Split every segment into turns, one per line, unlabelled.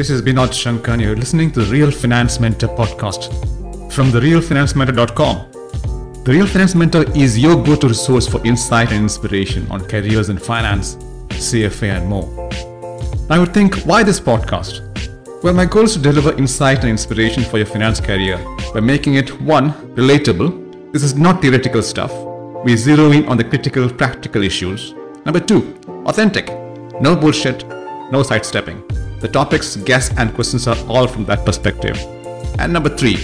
This is Binod Shankar, and you're listening to the Real Finance Mentor podcast from therealfinancementor.com. The Real Finance Mentor is your go to resource for insight and inspiration on careers in finance, CFA, and more. I would think, why this podcast? Well, my goal is to deliver insight and inspiration for your finance career by making it one, relatable. This is not theoretical stuff. We zero in on the critical, practical issues. Number two, authentic. No bullshit, no sidestepping. The topics, guests, and questions are all from that perspective. And number three,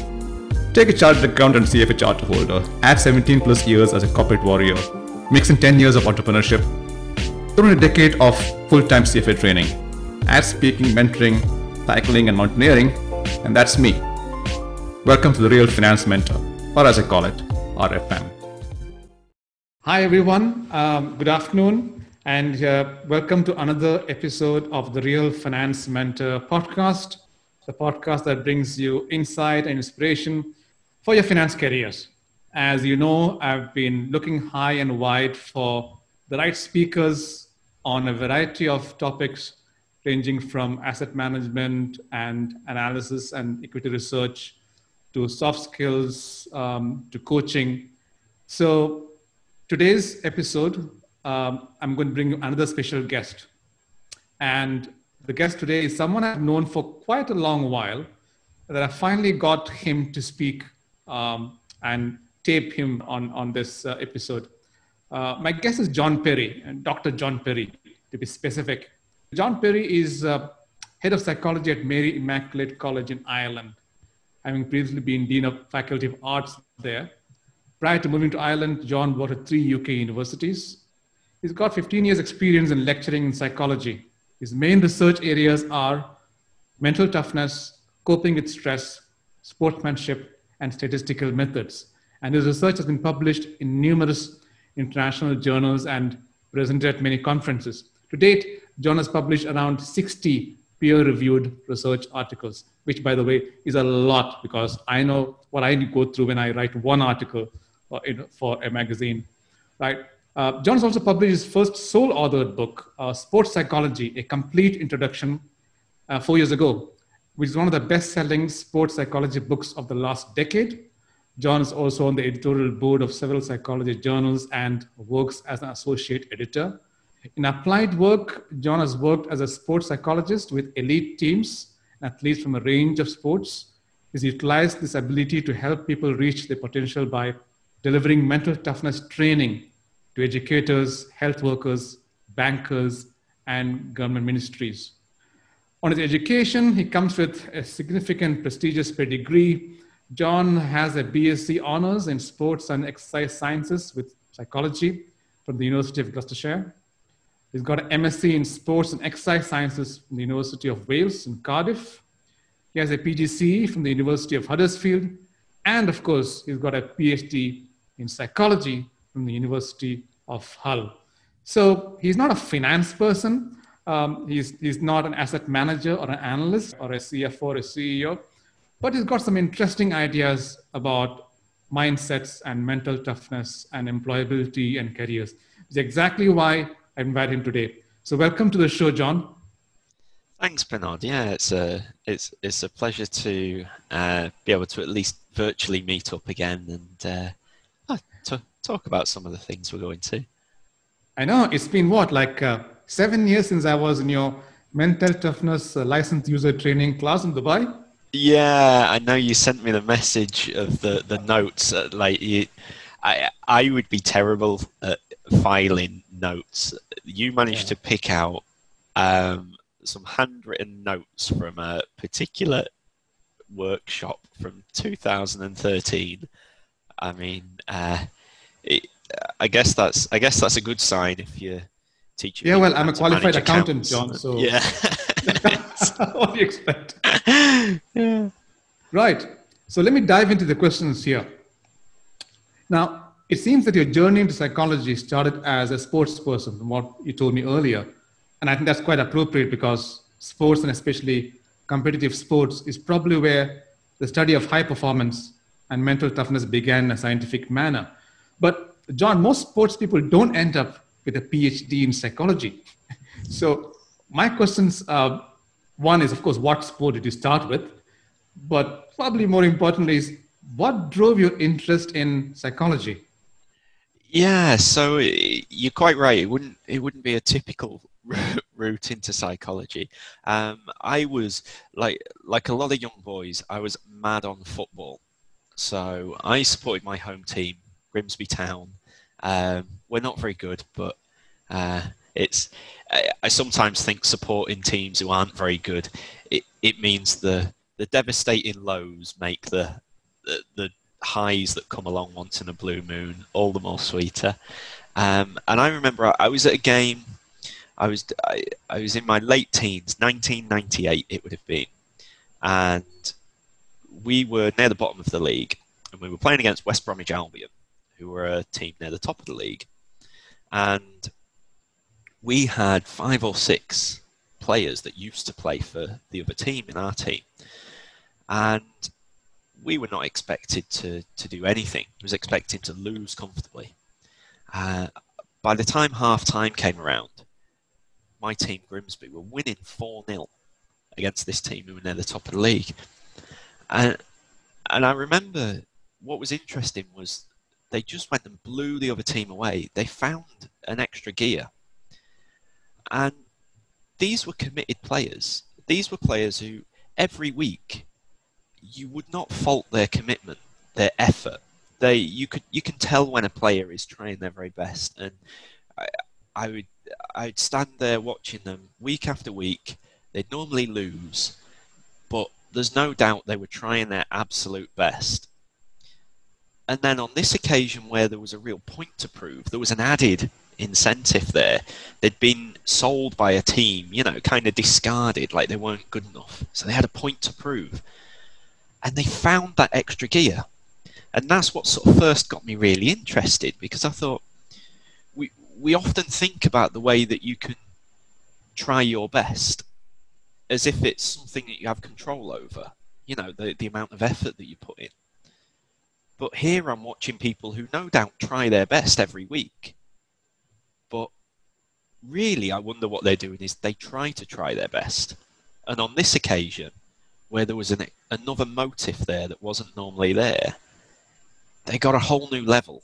take a chartered accountant and CFA charter holder, add 17 plus years as a corporate warrior, mix in 10 years of entrepreneurship, throw in a decade of full time CFA training, add speaking, mentoring, cycling, and mountaineering, and that's me. Welcome to the Real Finance Mentor, or as I call it, RFM. Hi, everyone. Um, good afternoon and uh, welcome to another episode of the Real Finance Mentor podcast, the podcast that brings you insight and inspiration for your finance careers. As you know, I've been looking high and wide for the right speakers on a variety of topics, ranging from asset management and analysis and equity research to soft skills um, to coaching. So, today's episode um, I'm going to bring you another special guest. And the guest today is someone I've known for quite a long while that I finally got him to speak um, and tape him on, on this uh, episode. Uh, my guest is John Perry, Dr. John Perry, to be specific. John Perry is uh, head of psychology at Mary Immaculate College in Ireland, having previously been Dean of Faculty of Arts there. Prior to moving to Ireland, John worked at three UK universities, He's got 15 years experience in lecturing in psychology. His main research areas are mental toughness, coping with stress, sportsmanship, and statistical methods. And his research has been published in numerous international journals and presented at many conferences. To date, John has published around 60 peer reviewed research articles, which, by the way, is a lot because I know what I go through when I write one article uh, for a magazine, right? Uh, John has also published his first sole authored book, uh, Sports Psychology, a complete introduction, uh, four years ago, which is one of the best selling sports psychology books of the last decade. John is also on the editorial board of several psychology journals and works as an associate editor. In applied work, John has worked as a sports psychologist with elite teams, athletes from a range of sports. He's utilized this ability to help people reach their potential by delivering mental toughness training to educators, health workers, bankers, and government ministries. On his education, he comes with a significant prestigious pedigree. John has a BSc honors in sports and exercise sciences with psychology from the University of Gloucestershire. He's got an MSc in sports and exercise sciences from the University of Wales in Cardiff. He has a PGCE from the University of Huddersfield. And of course, he's got a PhD in psychology from the University of Hull. So he's not a finance person. Um, he's, he's not an asset manager or an analyst or a CFO or a CEO, but he's got some interesting ideas about mindsets and mental toughness and employability and careers. It's exactly why I invited him today. So welcome to the show, John.
Thanks, Bernard. Yeah, it's a it's it's a pleasure to uh, be able to at least virtually meet up again and uh, talk about some of the things we're going to.
I know it's been what, like uh, seven years since I was in your mental toughness uh, licensed user training class in Dubai.
Yeah, I know you sent me the message of the the notes. Uh, like you, I I would be terrible at filing notes. You managed yeah. to pick out um, some handwritten notes from a particular workshop from 2013. I mean, uh, it, I guess that's I guess that's a good sign if you teach.
Yeah, well, I'm a qualified accountant, John. So
yeah,
what do you expect? yeah. Right. So let me dive into the questions here. Now, it seems that your journey into psychology started as a sports person, from what you told me earlier, and I think that's quite appropriate because sports and especially competitive sports is probably where the study of high performance and mental toughness began in a scientific manner. But John, most sports people don't end up with a PhD in psychology. so my questions uh, one is, of course, what sport did you start with? But probably more importantly is what drove your interest in psychology?
Yeah, so you're quite right. It wouldn't it wouldn't be a typical route into psychology. Um, I was like like a lot of young boys. I was mad on football, so I supported my home team, Grimsby Town. Um, we're not very good, but uh, it's. I, I, sometimes think supporting teams who aren't very good. It it means the the devastating lows make the the, the highs that come along once in a blue moon all the more sweeter. Um, and I remember I, I was at a game. I was I, I was in my late teens, 1998 it would have been, and we were near the bottom of the league, and we were playing against West Bromwich Albion, who were a team near the top of the league, and we had five or six players that used to play for the other team in our team, and we were not expected to, to do anything. We was expecting to lose comfortably. Uh, by the time half time came around, my team Grimsby were winning 4 0 against this team who were near the top of the league. And, and I remember what was interesting was they just went and blew the other team away. They found an extra gear. And these were committed players. These were players who every week you would not fault their commitment, their effort. They you could you can tell when a player is trying their very best, and I, I would I'd stand there watching them week after week. They'd normally lose, but there's no doubt they were trying their absolute best. And then on this occasion, where there was a real point to prove, there was an added incentive there. They'd been sold by a team, you know, kind of discarded, like they weren't good enough. So they had a point to prove and they found that extra gear. And that's what sort of first got me really interested because I thought we we often think about the way that you can try your best as if it's something that you have control over. You know, the the amount of effort that you put in. But here I'm watching people who no doubt try their best every week. But really I wonder what they're doing is they try to try their best. And on this occasion, where there was an, another motive there that wasn't normally there, they got a whole new level.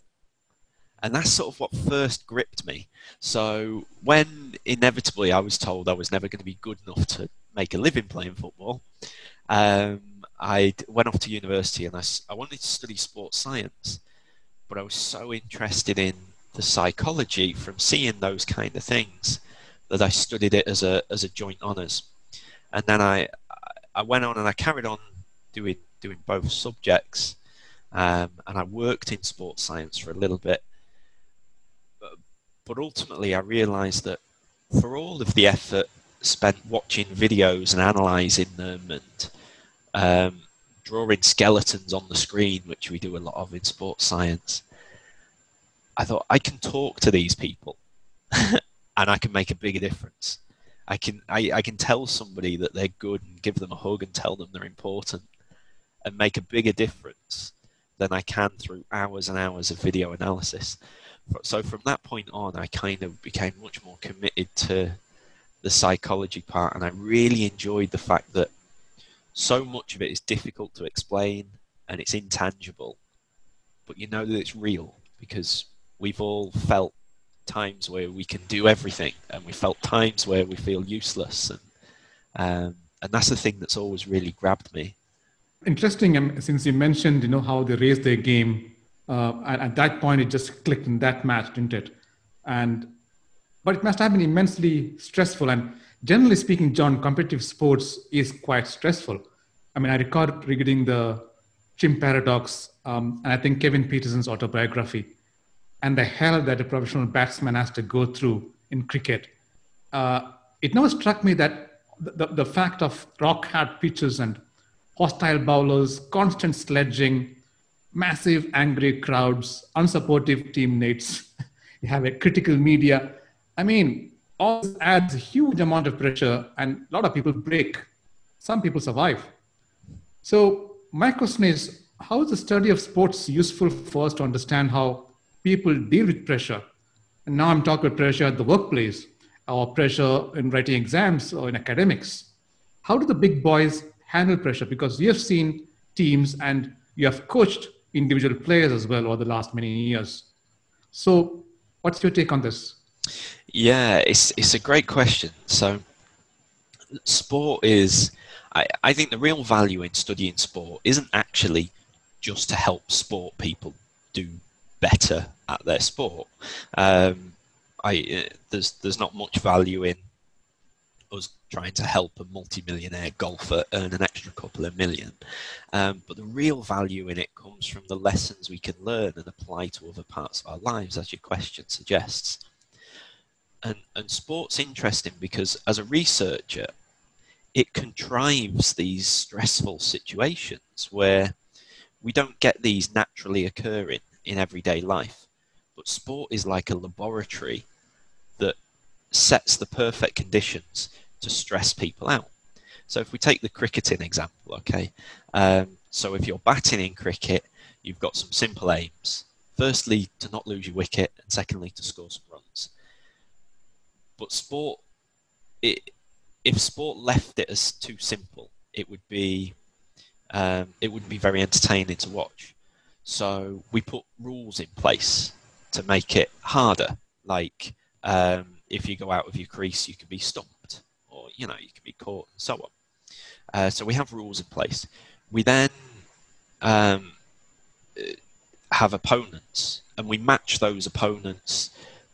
And that's sort of what first gripped me. So when inevitably I was told I was never going to be good enough to make a living playing football, um, I went off to university and I, I wanted to study sports science, but I was so interested in the psychology from seeing those kind of things that I studied it as a as a joint honours. And then I I went on and I carried on doing doing both subjects, um, and I worked in sports science for a little bit. But, but ultimately, I realised that for all of the effort spent watching videos and analysing them and um, drawing skeletons on the screen, which we do a lot of in sports science, I thought I can talk to these people and I can make a bigger difference. I can I, I can tell somebody that they're good and give them a hug and tell them they're important and make a bigger difference than I can through hours and hours of video analysis. So from that point on, I kind of became much more committed to the psychology part, and I really enjoyed the fact that so much of it is difficult to explain and it's intangible, but you know that it's real because we've all felt times where we can do everything, and we felt times where we feel useless, and um, and that's the thing that's always really grabbed me.
Interesting, um, since you mentioned, you know, how they raised their game. Uh, at, at that point, it just clicked in that match, didn't it? And but it must have been immensely stressful. And generally speaking, John, competitive sports is quite stressful. I mean, I recall reading the Chimp Paradox, um, and I think Kevin Pietersen's autobiography and the hell that a professional batsman has to go through in cricket. Uh, it never struck me that the, the fact of rock hard pitches and hostile bowlers, constant sledging, massive angry crowds, unsupportive teammates, you have a critical media. I mean, all adds a huge amount of pressure, and a lot of people break. Some people survive. So, my question is how is the study of sports useful for us to understand how people deal with pressure. And now I'm talking about pressure at the workplace or pressure in writing exams or in academics. how do the big boys handle pressure? Because you have seen teams and you have coached individual players as well over the last many years. So, what's your take on this?
Yeah, it's it's a great question. So, sport is, I, I think the real value in studying sport isn't actually just to help sport people do better at their sport. Um, I uh, there's there's not much value in us trying to help a multi-millionaire golfer earn an extra couple of million. Um, but the real value in it comes from the lessons we can learn and apply to other parts of our lives, as your question suggests. And, and sport's interesting because as a researcher, it contrives these stressful situations where we don't get these naturally occurring in everyday life. But sport is like a laboratory that sets the perfect conditions to stress people out. So if we take the cricketing example, okay, um, so if you're batting in cricket, you've got some simple aims. Firstly, to not lose your wicket, and secondly, to score some. But sport, it, if sport left it as too simple, it would be um, it wouldn't be very entertaining to watch. So we put rules in place to make it harder. Like um, if you go out of your crease, you can be stumped, or you know you can be caught, and so on. Uh, so we have rules in place. We then um, have opponents, and we match those opponents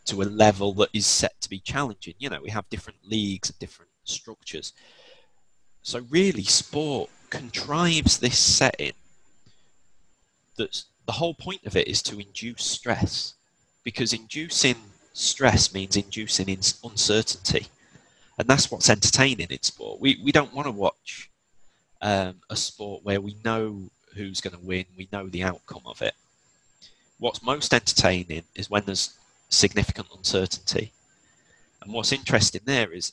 to a level that is set to be challenging. You know, we have different leagues and different structures. So really, sport contrives this setting that the whole point of it is to induce stress because inducing stress means inducing uncertainty and that's what's entertaining in sport we, we don't want to watch um, a sport where we know who's going to win we know the outcome of it what's most entertaining is when there's significant uncertainty and what's interesting there is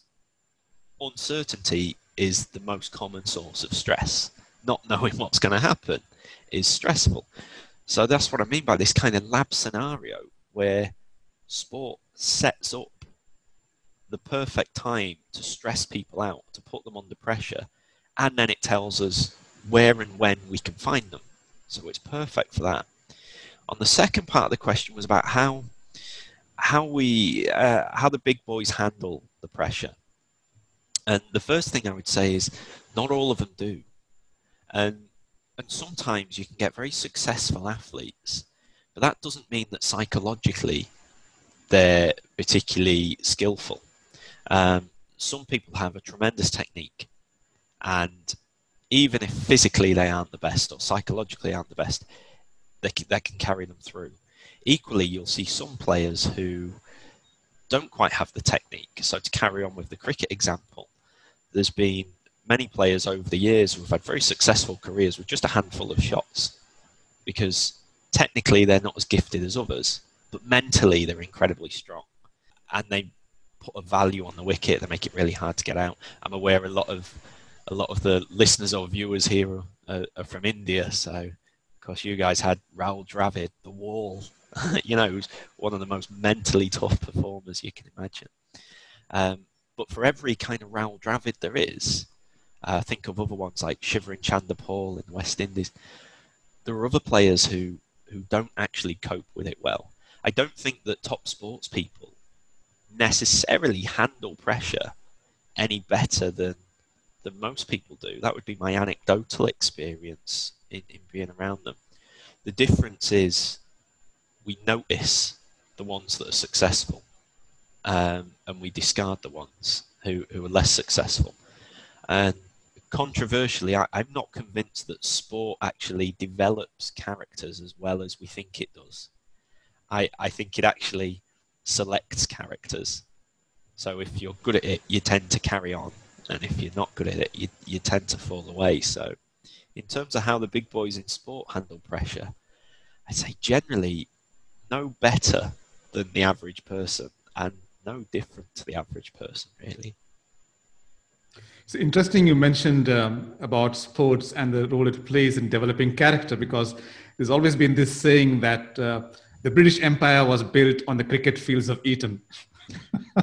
uncertainty is the most common source of stress. Not knowing what's going to happen is stressful. So that's what I mean by this kind of lab scenario where sport sets up the perfect time to stress people out, to put them under pressure, and then it tells us where and when we can find them. So it's perfect for that. On the second part of the question was about how how we uh, how the big boys handle the pressure. And the first thing I would say is not all of them do. And, and sometimes you can get very successful athletes, but that doesn't mean that psychologically they're particularly skillful. Um, some people have a tremendous technique, and even if physically they aren't the best or psychologically aren't the best, they can, they can carry them through. Equally, you'll see some players who don't quite have the technique. So, to carry on with the cricket example, there's been many players over the years who've had very successful careers with just a handful of shots because technically they're not as gifted as others, but mentally they're incredibly strong and they put a value on the wicket. They make it really hard to get out. I'm aware a lot of a lot of the listeners or viewers here are, are from India, so of course you guys had Rahul Dravid, the wall. you know, one of the most mentally tough performers you can imagine. Um, but for every kind of Rahul Dravid there is, uh, think of other ones like Shivnarine Chanderpaul in the West Indies. There are other players who, who don't actually cope with it well. I don't think that top sports people necessarily handle pressure any better than than most people do. That would be my anecdotal experience in, in being around them. The difference is we notice the ones that are successful um, and we discard the ones who, who are less successful. And controversially, I, am not convinced that sport actually develops characters as well as we think it does. I, I think it actually selects characters. So if you're good at it, you tend to carry on. And if you're not good at it, you, you tend to fall away. So, in terms of how the big boys in sport handle pressure, I'd say generally no better than the average person. And no different to the average person, really.
It's interesting you mentioned um, about sports and the role it plays in developing character because there's always been this saying that uh, the British Empire was built on the cricket fields of Eton.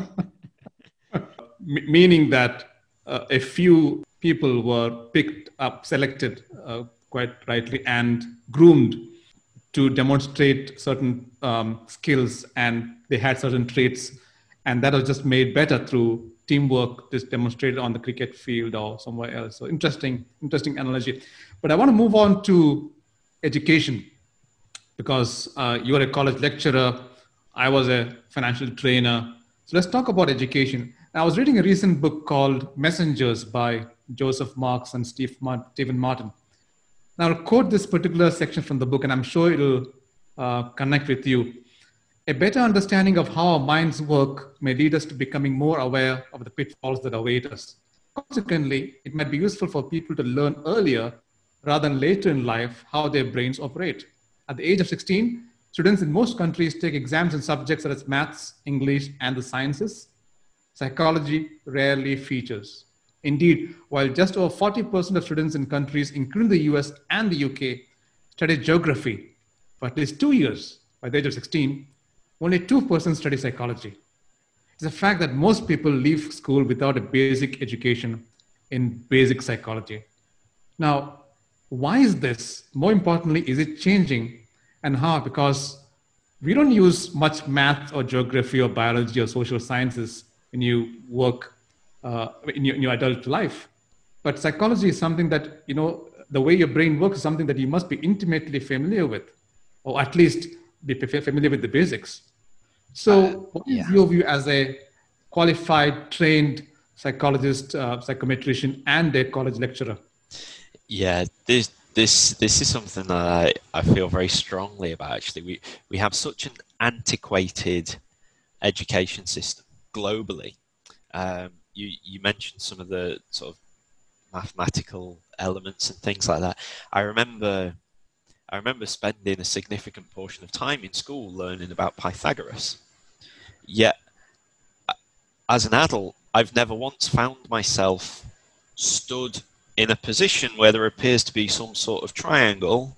meaning that uh, a few people were picked up, selected uh, quite rightly, and groomed to demonstrate certain um, skills, and they had certain traits, and that was just made better through teamwork, just demonstrated on the cricket field or somewhere else. So interesting, interesting analogy. But I want to move on to education because uh, you're a college lecturer. I was a financial trainer. So let's talk about education. I was reading a recent book called Messengers by Joseph Marks and Steve Stephen Martin. Now, I'll quote this particular section from the book, and I'm sure it'll uh, connect with you. A better understanding of how our minds work may lead us to becoming more aware of the pitfalls that await us. Consequently, it might be useful for people to learn earlier rather than later in life how their brains operate. At the age of 16, students in most countries take exams in subjects such as maths, English, and the sciences. Psychology rarely features. Indeed, while just over 40% of students in countries, including the US and the UK, study geography for at least two years by the age of 16, only 2% study psychology. It's a fact that most people leave school without a basic education in basic psychology. Now, why is this? More importantly, is it changing and how? Because we don't use much math or geography or biology or social sciences when you work uh, in, your, in your adult life. But psychology is something that, you know, the way your brain works is something that you must be intimately familiar with, or at least be familiar with the basics. So, uh, what is yeah. your view as a qualified, trained psychologist, uh, psychometrician, and a college lecturer?
Yeah, this this this is something that I, I feel very strongly about. Actually, we we have such an antiquated education system globally. Um, you you mentioned some of the sort of mathematical elements and things like that. I remember I remember spending a significant portion of time in school learning about Pythagoras. Yet, as an adult, I've never once found myself stood in a position where there appears to be some sort of triangle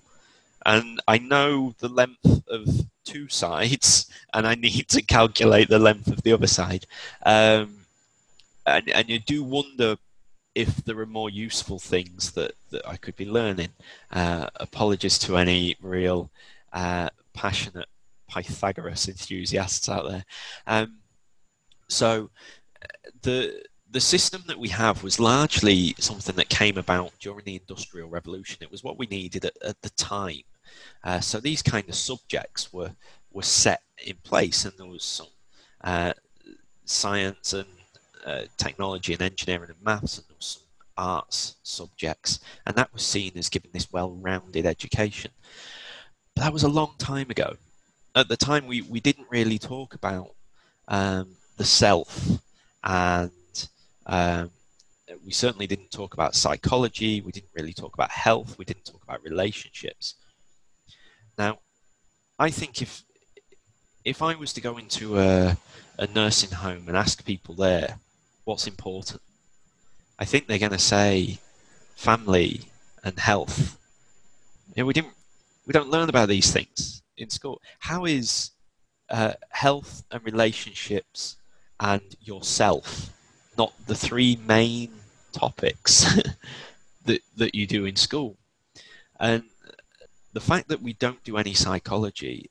and I know the length of two sides and I need to calculate the length of the other side. Um, and, and you do wonder if there are more useful things that, that I could be learning. Uh, apologies to any real uh, passionate Pythagoras enthusiasts out there. Um, so the the system that we have was largely something that came about during the Industrial Revolution. It was what we needed at, at the time. Uh, so these kind of subjects were were set in place, and there was some uh, science and uh, technology and engineering and maths, and some arts subjects, and that was seen as giving this well-rounded education. But that was a long time ago. At the time, we, we didn't really talk about um, the self and um, we certainly didn't talk about psychology. We didn't really talk about health. We didn't talk about relationships. Now, I think if if I was to go into a, a nursing home and ask people there what's important, I think they're going to say family and health. You know, we didn't we don't learn about these things in school. How is uh, health and relationships and yourself not the three main topics that that you do in school. And the fact that we don't do any psychology,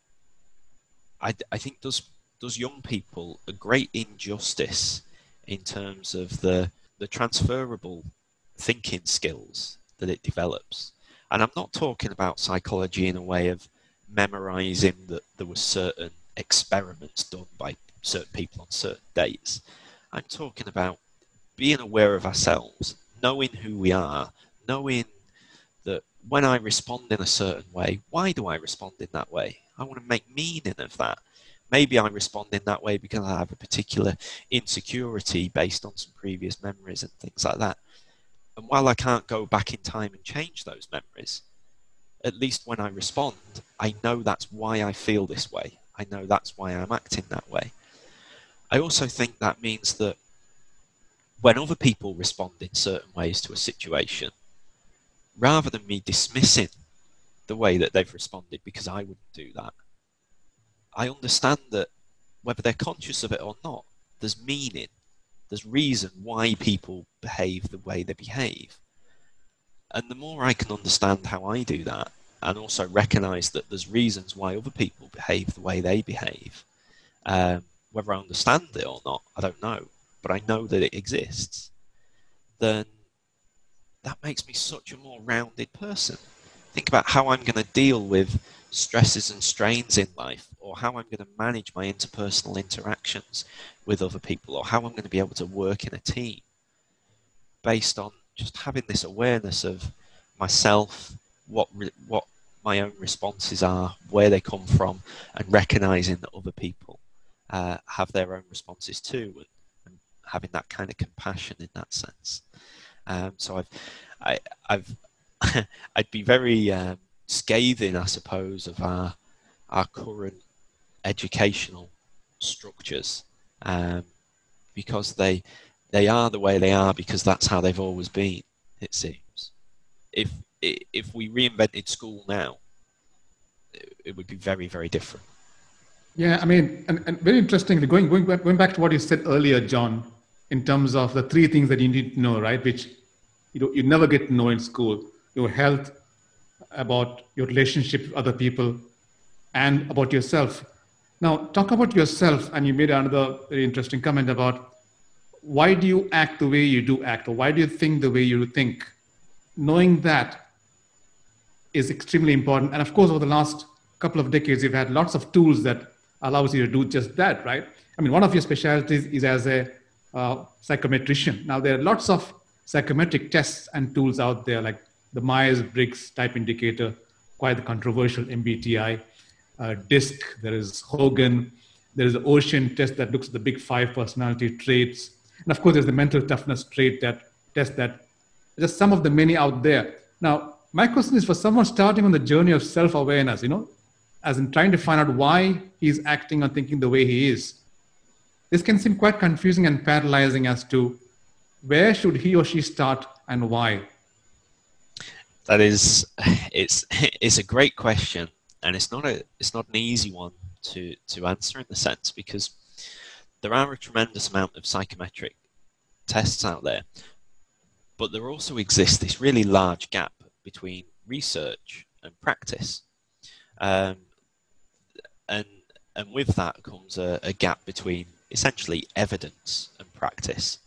I, I think does does young people a great injustice in terms of the the transferable thinking skills that it develops. And I'm not talking about psychology in a way of memorizing that there were certain experiments done by certain people on certain dates. I'm talking about being aware of ourselves, knowing who we are, knowing that when I respond in a certain way, why do I respond in that way? I want to make meaning of that. Maybe I respond in that way because I have a particular insecurity based on some previous memories and things like that. And while I can't go back in time and change those memories, at least when I respond, I know that's why I feel this way. I know that's why I'm acting that way. I also think that means that when other people respond in certain ways to a situation, rather than me dismissing the way that they've responded because I wouldn't do that, I understand that whether they're conscious of it or not, there's meaning There's reason why people behave the way they behave. And the more I can understand how I do that, and also recognize that there's reasons why other people behave the way they behave, um, whether I understand it or not, I don't know, but I know that it exists, then that makes me such a more rounded person. Think about how I'm going to deal with stresses and strains in life, or how I'm going to manage my interpersonal interactions with other people, or how I'm going to be able to work in a team based on just having this awareness of myself, what what my own responses are, where they come from, and recognizing that other people uh, have their own responses too, and, and, having that kind of compassion in that sense. Um, so I've, I, I've, I'd be very um, scathing, I suppose, of our our current educational structures um, because they they are the way they are because that's how they've always been. It seems. If if we reinvented school now, it would be very very different.
Yeah, I mean, and, and very interestingly, going going back, going back to what you said earlier, John, in terms of the three things that you need to know, right? Which you know you never get to know in school: your health, about your relationship with other people, and about yourself. Now, talk about yourself, and you made another very interesting comment about why do you act the way you do act, or why do you think the way you think? Knowing that is extremely important. And of course, over the last couple of decades, you've had lots of tools that allows you to do just that, right? I mean, one of your specialties is as a uh, psychometrician. Now, there are lots of psychometric tests and tools out there, like the Myers-Briggs type indicator, quite the controversial MBTI, uh, DISC, there is Hogan, there is the Ocean test that looks at the big five personality traits. And of course, there's the mental toughness trait that test that just some of the many out there. Now, my question is for someone starting on the journey of self-awareness, you know, as in trying to find out why he's acting or thinking the way he is. This can seem quite confusing and paralyzing as to where should he or she start and why.
That is, it's it's a great question, and it's not a it's not an easy one to to answer in the sense because there are a tremendous amount of psychometric tests out there, but there also exists this really large gap between research and practice, um, and and with that comes a, a gap between essentially evidence and practice.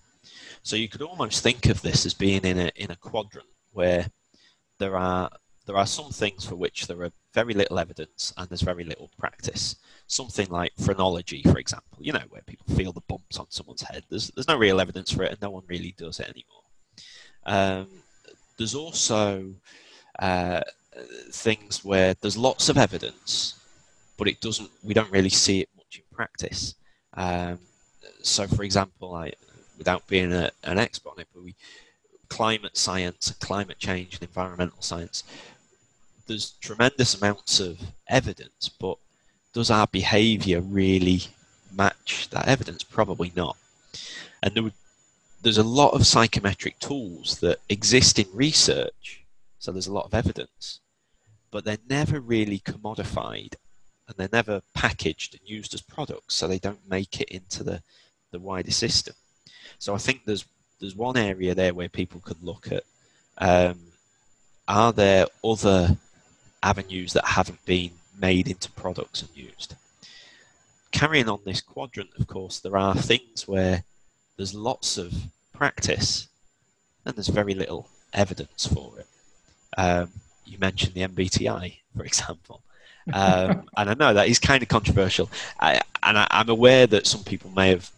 So you could almost think of this as being in a in a quadrant where there are there are some things for which there are very little evidence and there's very little practice. Something like phrenology, for example, you know, where people feel the bumps on someone's head. There's there's no real evidence for it, and no one really does it anymore. Um, there's also uh, things where there's lots of evidence, but it doesn't. We don't really see it much in practice. Um, so, for example, I, without being a, an expert on it, but we climate science, climate change, and environmental science, there's tremendous amounts of evidence, but does our behaviour really match that evidence? Probably not. And there there's a lot of psychometric tools that exist in research, so there's a lot of evidence, but they're never really commodified and they're never packaged and used as products, so they don't make it into the, the wider system. So I think there's there's one area there where people could look at um, are there other avenues that haven't been made into products and used? Carrying on this quadrant, of course, there are things where there's lots of practice and there's very little evidence for it. Um, you mentioned the MBTI, for example. Um, and I know that is kind of controversial. I, and I, I'm aware that some people may have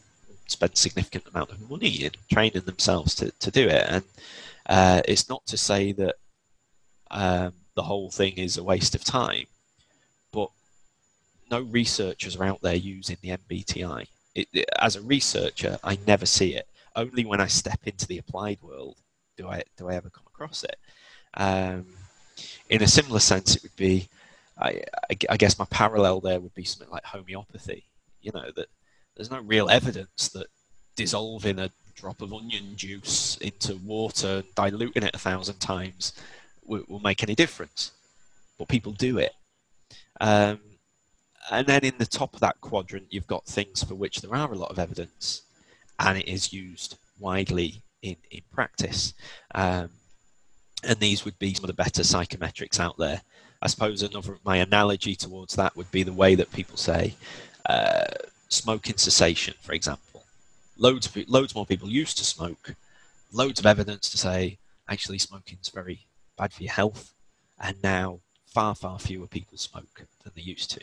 spend significant amount of money in training themselves to, to do it. And uh, it's not to say that um, the whole thing is a waste of time, but no researchers are out there using the MBTI. It, it, as a researcher, I never see it. Only when I step into the applied world do I do I ever come across it. Um, in a similar sense, it would be, I, I, I guess my parallel there would be something like homeopathy. You know that there's no real evidence that dissolving a drop of onion juice into water diluting it a thousand times will, will make any difference. But people do it. Um, and then in the top of that quadrant, you've got things for which there are a lot of evidence. and it is used widely in, in practice. Um, and these would be some of the better psychometrics out there. I suppose another my analogy towards that would be the way that people say uh, smoking cessation, for example. Loads of loads more people used to smoke. Loads of evidence to say actually smoking is very bad for your health, and now far far fewer people smoke than they used to.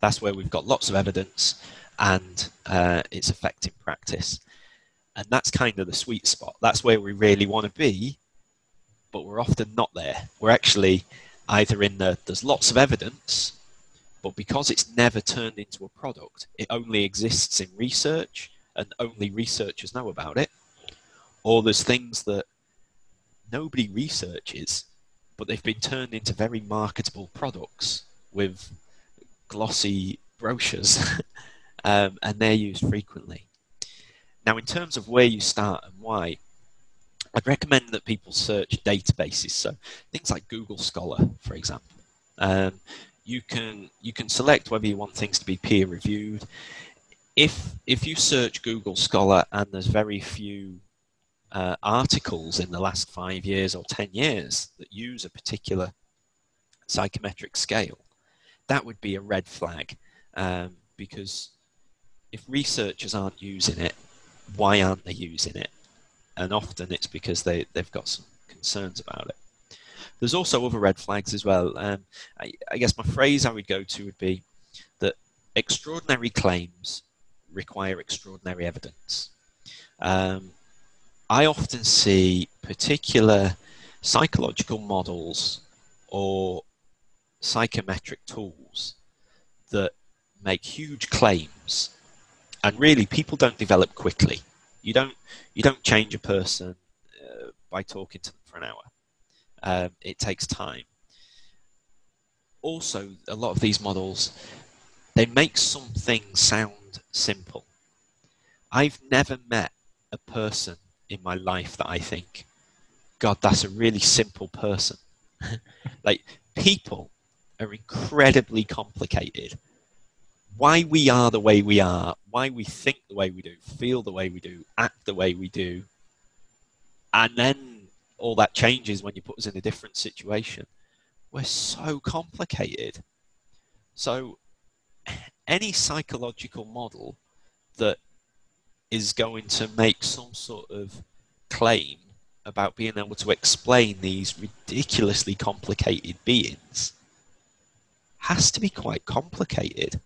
That's where we've got lots of evidence, and uh, it's affecting practice, and that's kind of the sweet spot. That's where we really want to be but we're often not there. We're actually either in the there's lots of evidence, but because it's never turned into a product, it only exists in research and only researchers know about it, or there's things that nobody researches, but they've been turned into very marketable products with glossy brochures, um, and they're used frequently. Now, in terms of where you start and why, I'd recommend that people search databases. So things like Google Scholar, for example. Um, you can you can select whether you want things to be peer reviewed. If if you search Google Scholar and there's very few uh, articles in the last five years or ten years that use a particular psychometric scale, that would be a red flag um, because if researchers aren't using it, why aren't they using it? and often it's because they, they've got some concerns about it. There's also other red flags as well. Um, I, I guess my phrase I would go to would be that extraordinary claims require extraordinary evidence. Um, I often see particular psychological models or psychometric tools that make huge claims and really people don't develop quickly you don't you don't change a person uh, by talking to them for an hour. Um, it takes time. Also, a lot of these models they make something sound simple. I've never met a person in my life that I think, God, that's a really simple person. like people are incredibly complicated why we are the way we are, why we think the way we do, feel the way we do, act the way we do, and then all that changes when you put us in a different situation. We're so complicated. So, any psychological model that is going to make some sort of claim about being able to explain these ridiculously complicated beings has to be quite complicated.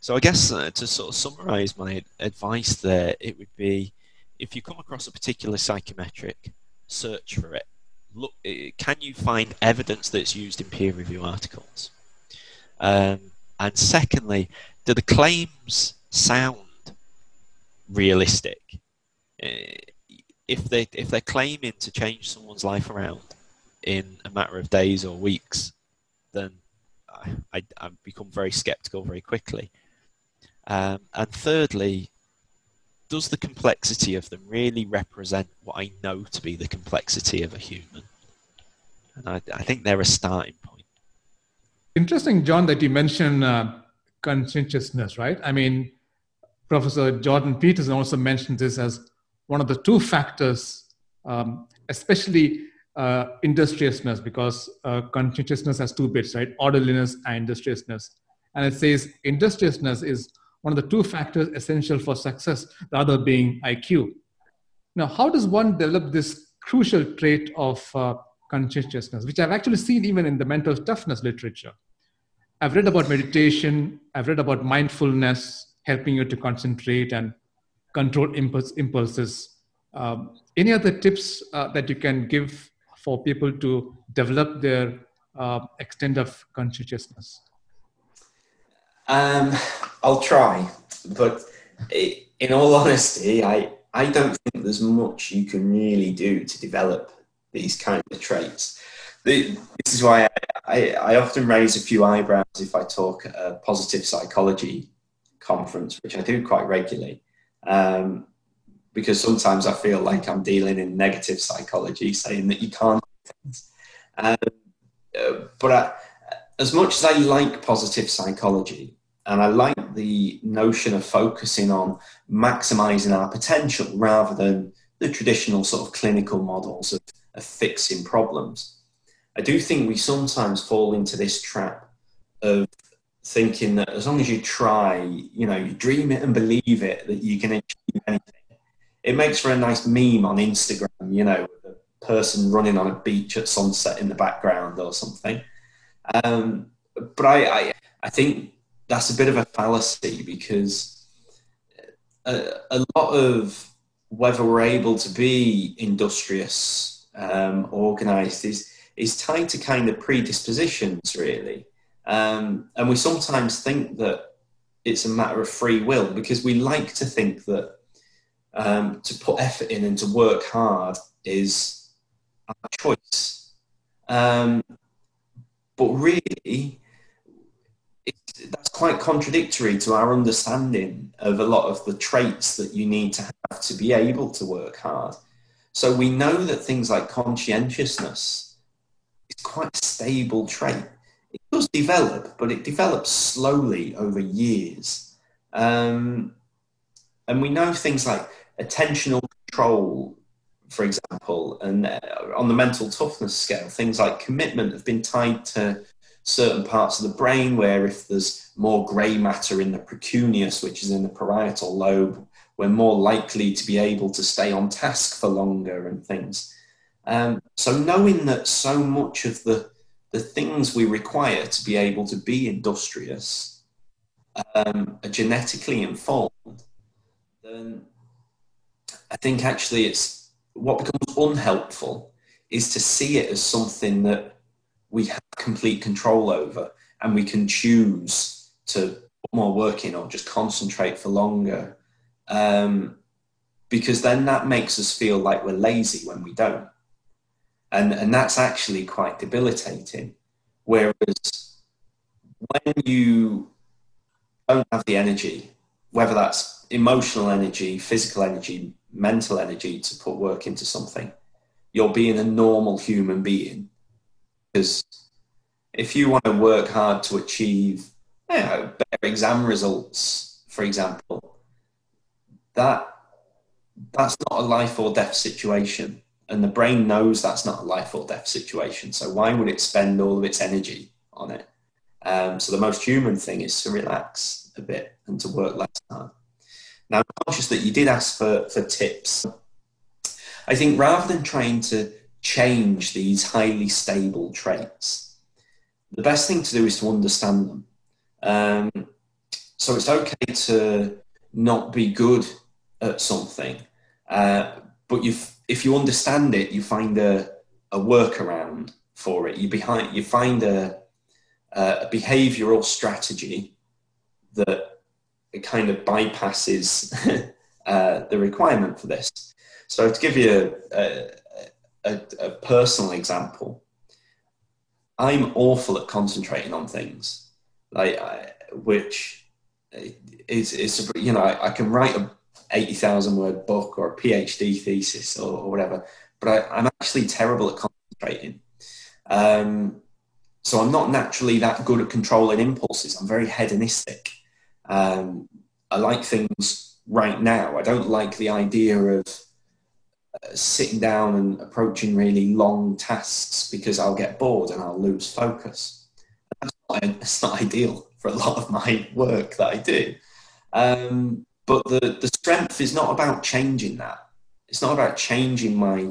So I guess uh, to sort of summarize my advice there, it would be if you come across a particular psychometric, search for it. Look, can you find evidence that's used in peer review articles? Um, and secondly, do the claims sound realistic? Uh, if they if they're claiming to change someone's life around in a matter of days or weeks, then I, I, become very skeptical very quickly. Um, and thirdly, does the complexity of them really represent what I know to be the complexity of a human? And I, I think they're a starting point.
Interesting, John, that you mentioned uh, conscientiousness, right? I mean, Professor Jordan Peterson also mentioned this as one of the two factors, um, especially uh, industriousness, because uh, conscientiousness has two bits, right? Orderliness and industriousness. And it says industriousness is one of the two factors essential for success, the other being IQ. Now, how does one develop this crucial trait of uh, conscientiousness, which I've actually seen even in the mental toughness literature? I've read about meditation, I've read about mindfulness, helping you to concentrate and control impulse, impulses. Um, any other tips uh, that you can give for people to develop their uh, extent of conscientiousness?
Um, I'll try, but in all honesty, I I don't think there's much you can really do to develop these kind of traits. this is why I, I, I, often raise a few eyebrows if I talk a positive psychology conference, which I do quite regularly, um, because sometimes I feel like I'm dealing in negative psychology, saying that you can't. Um, uh, but I, as much as I like positive psychology,
and I like the notion of focusing on maximizing our potential rather than the traditional sort of clinical models of, of fixing problems. I do think we sometimes fall into this trap of thinking that as long as you try, you know, you dream it and believe it, that you can achieve anything. It makes for a nice meme on Instagram, you know, with a person running on a beach at sunset in the background or something. Um, but I, I, I think that's a bit of a fallacy because a, a lot of whether we're able to be industrious, um, organized is is tied to kind of predispositions, really. Um, and we sometimes think that it's a matter of free will because we like to think that um, to put effort in and to work hard is our choice. Um, but really, that's quite contradictory to our understanding of a lot of the traits that you need to have to be able to work hard. So we know that things like conscientiousness is quite a stable trait. Does develop, but it develops slowly over years. Um, and we know things like attentional control, for example, and uh, on the mental toughness scale, things like commitment have been tied to certain parts of the brain where if there's more grey matter in the precuneus, which is in the parietal lobe, we're more likely to be able to stay on task for longer and things. Um, so knowing that so much of the, the things we require to be able to be industrious um, are genetically informed, then I think actually it's what becomes unhelpful is to see it as something that we have complete control over and we can choose to put more work in or just concentrate for longer. Um, because then that makes us feel like we're lazy when we don't. And, and that's actually quite debilitating. Whereas when you don't have the energy, whether that's emotional energy, physical energy, mental energy to put work into something, you're being a normal human being because if you want to work hard to achieve you know, better exam results, for example, that that's not a life or death situation. And the brain knows that's not a life or death situation. So why would it spend all of its energy on it? Um, so the most human thing is to relax a bit and to work less hard. Now, I'm conscious that you did ask for, for tips. I think rather than trying to change these highly stable traits, the best thing to do is to understand them. Um, so it's okay to not be good at something, uh, but you if you understand it, you find a, a workaround for it. You behind you find a, a behavioural strategy that it kind of bypasses uh, the requirement for this. So to give you a, a, a personal example, I'm awful at concentrating on things, like I, which is is you know I, I can write a eighty thousand word book or a PhD thesis or, or whatever, but I, am actually terrible at concentrating. Um, so I'm not naturally that good at controlling impulses. I'm very hedonistic. Um, I like things right now. I don't like the idea of sitting down and approaching really long tasks because I'll get bored and I'll lose focus. That's not, it's not ideal for a lot of my work that I do. Um, but the, the strength is not about changing that. It's not about changing my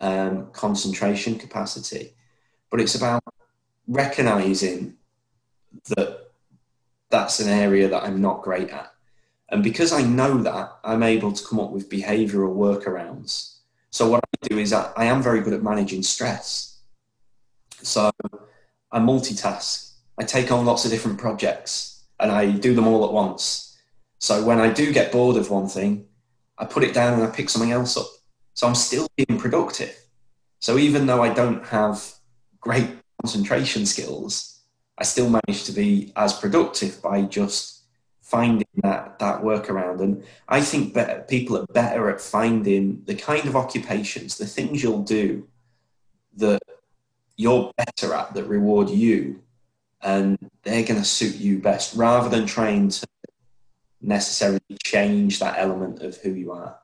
um, concentration capacity, but it's about recognizing that that's an area that I'm not great at. And because I know that, I'm able to come up with behavioral workarounds so what I do is I, I am very good at managing stress. So I multitask. I take on lots of different projects and I do them all at once. So when I do get bored of one thing, I put it down and I pick something else up. So I'm still being productive. So even though I don't have great concentration skills, I still manage to be as productive by just finding that that workaround. And I think better, people are better at finding the kind of occupations, the things you'll do that you're better at that reward you, and they're going to suit you best rather than trying to necessarily change that element of who you are.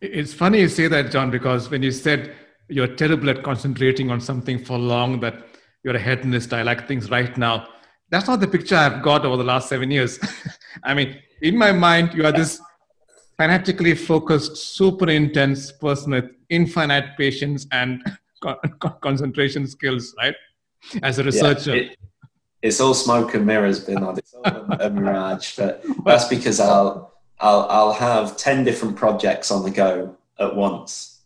It's funny you say that, John, because when you said you're terrible at concentrating on something for long, that you're a hedonist, I like things right now. That's not the picture I've got over the last seven years. I mean, in my mind, you are this fanatically focused, super intense person with infinite patience and concentration skills, right? As a researcher. Yeah, it,
it's all smoke and mirrors, Bernard. It's all a mirage. But that's because I'll, I'll, I'll have 10 different projects on the go at once.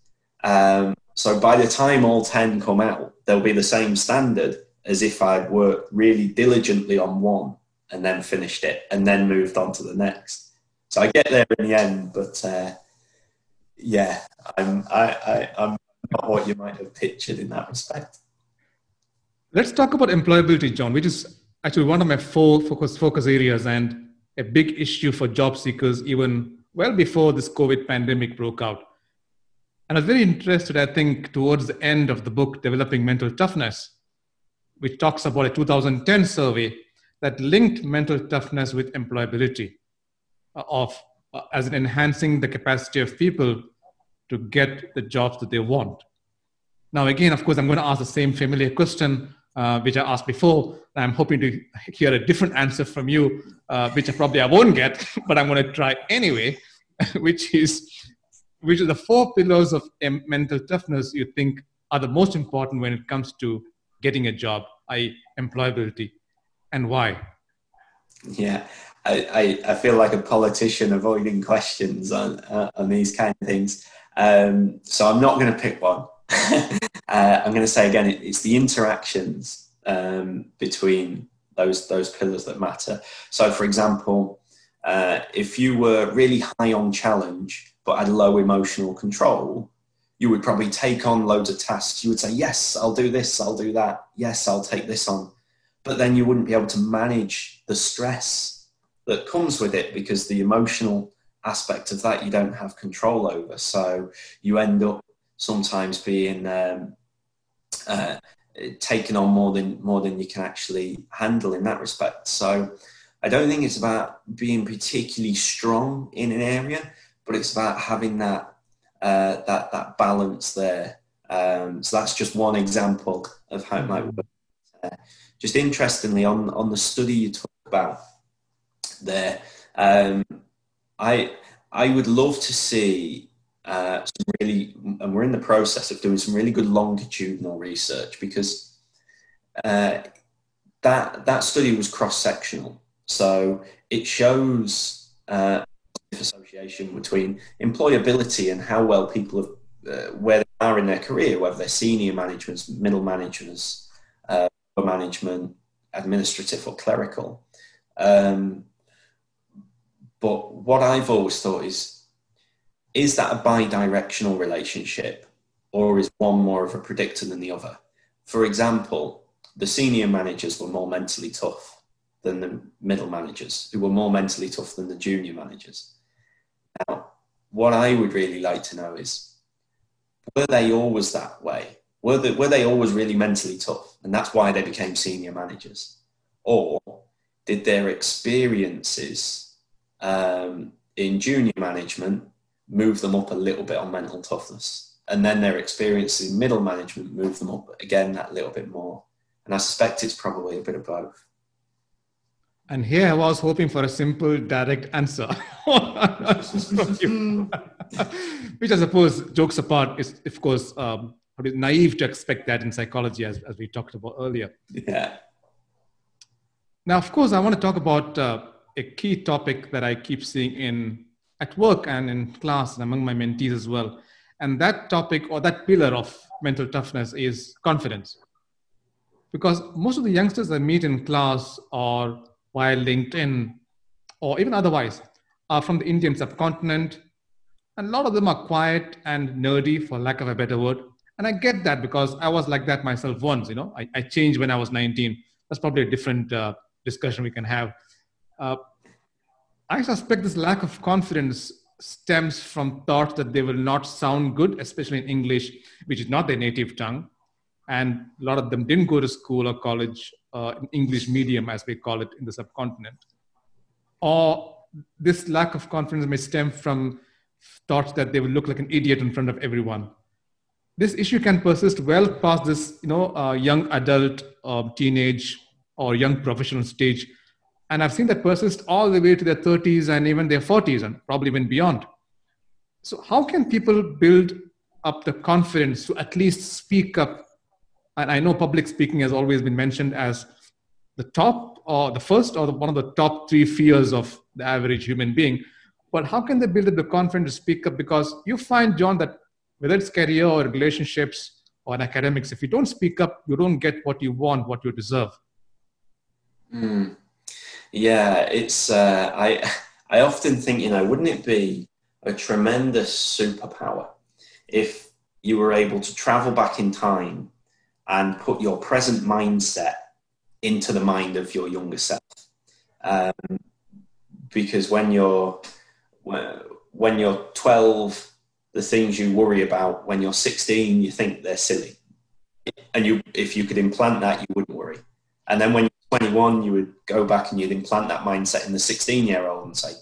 Um, so by the time all 10 come out, they'll be the same standard as if I'd worked really diligently on one and then finished it and then moved on to the next. So I get there in the end, but uh, yeah, I'm, I, I, I'm not what you might have pictured in that respect.
Let's talk about employability, John, which is actually one of my four focus, focus areas and a big issue for job seekers even well before this COVID pandemic broke out. And I was very interested, I think, towards the end of the book, Developing Mental Toughness, which talks about a 2010 survey that linked mental toughness with employability uh, of uh, as in enhancing the capacity of people to get the jobs that they want. Now, again, of course, I'm going to ask the same familiar question uh, which I asked before. I'm hoping to hear a different answer from you, uh, which probably I won't get, but I'm going to try anyway. which is which are the four pillars of mental toughness you think are the most important when it comes to getting a job, i.e., employability, and why?
Yeah, I, I, I, feel like a politician avoiding questions on, uh, on these kind of things. Um, so I'm not going to pick one. uh, I'm going to say again, it, it's the interactions um, between those those pillars that matter. So, for example, uh, if you were really high on challenge but had low emotional control, you would probably take on loads of tasks. You would say, Yes, I'll do this, I'll do that. Yes, I'll take this on. But then you wouldn't be able to manage the stress that comes with it because the emotional aspect of that you don't have control over. So you end up sometimes being um, uh, taken on more than more than you can actually handle in that respect. So I don't think it's about being particularly strong in an area, but it's about having that uh, that that balance there. Um, so that's just one example of how it might work. Uh, just interestingly, on on the study you talk about there, um, I I would love to see uh, some really, and we're in the process of doing some really good longitudinal research because uh, that that study was cross sectional, so it shows uh, association between employability and how well people have, uh, where they are in their career, whether they're senior managers, middle managers, uh, management, administrative or clerical. Um, but what I've always thought is, is that a bi-directional relationship or is one more of a predictor than the other? For example, the senior managers were more mentally tough than the middle managers, who were more mentally tough than the junior managers. Now, what I would really like to know is were they always that way? Were they, were they always really mentally tough? And that's why they became senior managers? Or did their experiences um, in junior management move them up a little bit on mental toughness? And then their experiences in middle management move them up again that little bit more. And I suspect it's probably a bit of both.
And here I was hoping for a simple, direct answer which I suppose, jokes apart, is of course um, naive to expect that in psychology, as, as we talked about earlier.
Yeah.
Now, of course, I want to talk about uh, a key topic that I keep seeing in at work and in class and among my mentees as well. And that topic or that pillar of mental toughness is confidence. Because most of the youngsters I meet in class or via LinkedIn or even otherwise are from the Indian subcontinent. And a lot of them are quiet and nerdy, for lack of a better word. And I get that because I was like that myself once. You know, I, I changed when I was 19. That's probably a different uh, discussion we can have. Uh, I suspect this lack of confidence stems from thoughts that they will not sound good, especially in English, which is not their native tongue, and a lot of them didn't go to school or college uh, in English medium, as we call it in the subcontinent. Or this lack of confidence may stem from thoughts that they will look like an idiot in front of everyone. This issue can persist well past this, you know, uh, young adult, uh, teenage, or young professional stage. And I've seen that persist all the way to their 30s and even their 40s and probably even beyond. So, how can people build up the confidence to at least speak up? And I know public speaking has always been mentioned as the top or the first or the, one of the top three fears of the average human being. But how can they build up the confidence to speak up? Because you find, John, that whether it's career or relationships or academics, if you don't speak up, you don't get what you want, what you deserve.
Mm. Yeah, it's. Uh, I I often think, you know, wouldn't it be a tremendous superpower if you were able to travel back in time and put your present mindset into the mind of your younger self. Um, because when you're when you're 12, the things you worry about when you're 16, you think they're silly, and you if you could implant that, you wouldn't worry. And then when 21, you would go back and you'd implant that mindset in the 16 year old and say,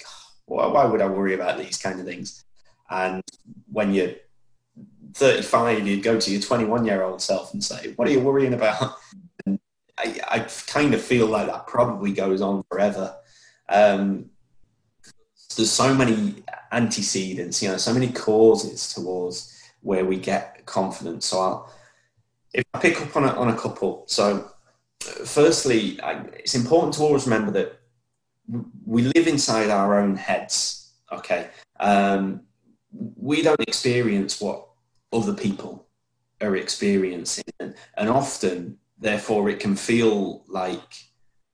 why, would I worry about these kind of things? And when you're 35, you'd go to your 21 year old self and say, what are you worrying about? And I, I kind of feel like that probably goes on forever. Um, there's so many antecedents, you know, so many causes towards where we get confidence. So I'll, if I pick up on a, on a couple, so firstly, I, it's important to always remember that we live inside our own heads. Okay, um, we don't experience what other people are experiencing, and, and often, therefore, it can feel like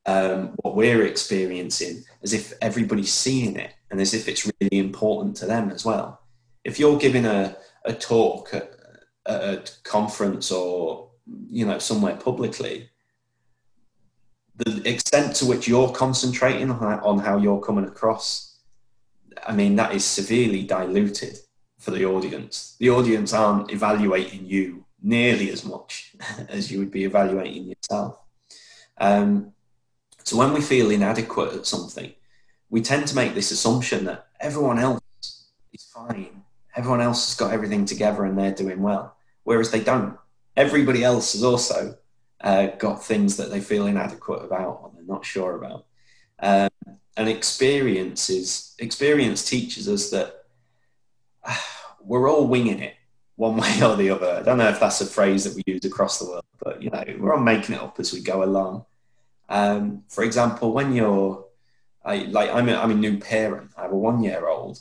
um, what we're experiencing as if everybody's seeing it and as if it's really important to them as well. If you're giving a, a talk at, at a conference or you know somewhere publicly, the extent to which you're concentrating on how you're coming across, I mean, that is severely diluted for the audience. The audience aren't evaluating you nearly as much as you would be evaluating yourself. Um, so when we feel inadequate at something, we tend to make this assumption that everyone else is fine, everyone else has got everything together and they're doing well, whereas they don't. Everybody else has also uh, got things that they feel inadequate about or they're not sure about. Um, and experience is experience teaches us that uh, we're all winging it one way or the other. I don't know if that's a phrase that we use across the world, but you know, we're all making it up as we go along. Um, for example, when you're I, like I'm a, I'm a new parent. I have a one year old.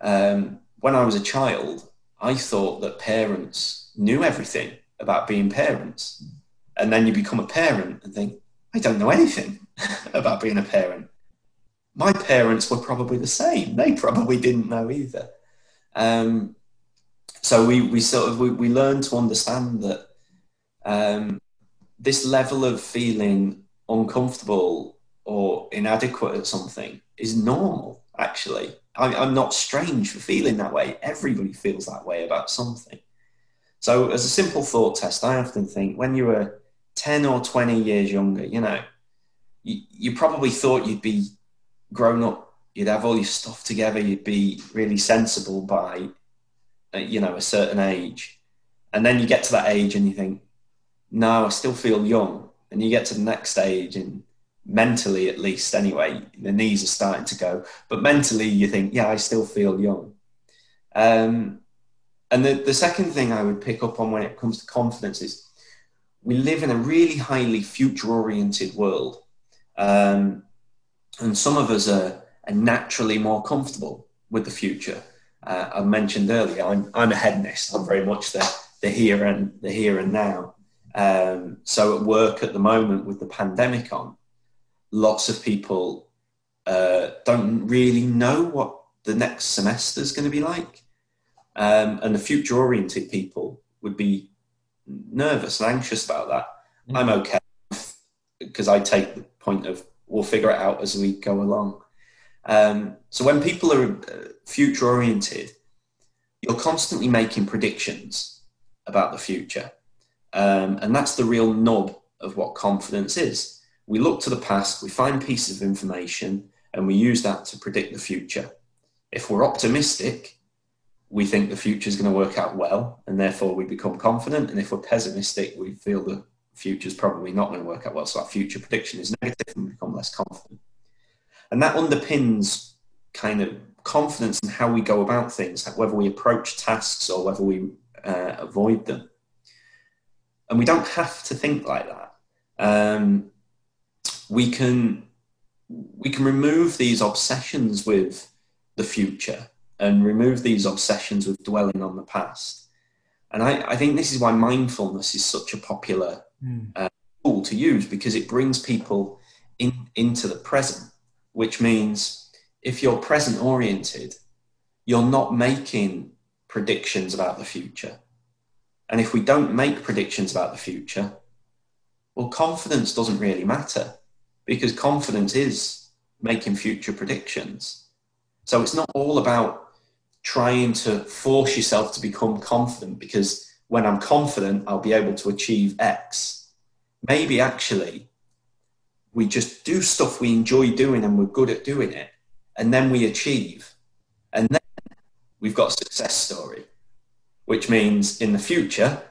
Um, when I was a child, I thought that parents knew everything about being parents and then you become a parent and think, I don't know anything about being a parent. My parents were probably the same. They probably didn't know either. Um, so we, we sort of we, we learn to understand that um, this level of feeling uncomfortable or inadequate at something is normal. Actually, I, I'm not strange for feeling that way. Everybody feels that way about something. So, as a simple thought test, I often think when you were 10 or 20 years younger, you know, you, you probably thought you'd be grown up, you'd have all your stuff together, you'd be really sensible by, uh, you know, a certain age. And then you get to that age and you think, no, I still feel young. And you get to the next stage and mentally, at least anyway, the knees are starting to go. But mentally, you think, yeah, I still feel young. Um, and the, the second thing I would pick up on when it comes to confidence is we live in a really highly future oriented world. Um, and some of us are, are, naturally more comfortable with the future. Uh, I mentioned earlier, I'm, I'm a hedonist. I'm very much the, the here and the here and now. Um, so at work at the moment with the pandemic on, lots of people uh, don't really know what the next semester is going to be like. Um, and the future oriented people would be nervous and anxious about that. Mm-hmm. I'm okay because I take the point of we'll figure it out as we go along. Um, so when people are uh, future oriented, you're constantly making predictions about the future. Um, and that's the real nub of what confidence is. We look to the past, we find pieces of information, and we use that to predict the future. If we're optimistic, we think the future is going to work out well, and therefore we become confident. And if we're pessimistic, we feel the future is probably not going to work out well. So our future prediction is negative and we become less confident. And that underpins kind of confidence in how we go about things, whether we approach tasks or whether we uh, avoid them. And we don't have to think like that. Um, we can we can remove these obsessions with the future and remove these obsessions with dwelling on the past. And I, I think this is why mindfulness is such a popular mm. uh, tool to use because it brings people in, into the present, which means if you're present oriented, you're not making predictions about the future. And if we don't make predictions about the future, well, confidence doesn't really matter because confidence is making future predictions. So it's not all about trying to force yourself to become confident because when I'm confident, I'll be able to achieve X. Maybe actually we just do stuff we enjoy doing and we're good at doing it, and then we achieve. And then we've got a success story, which means in the future,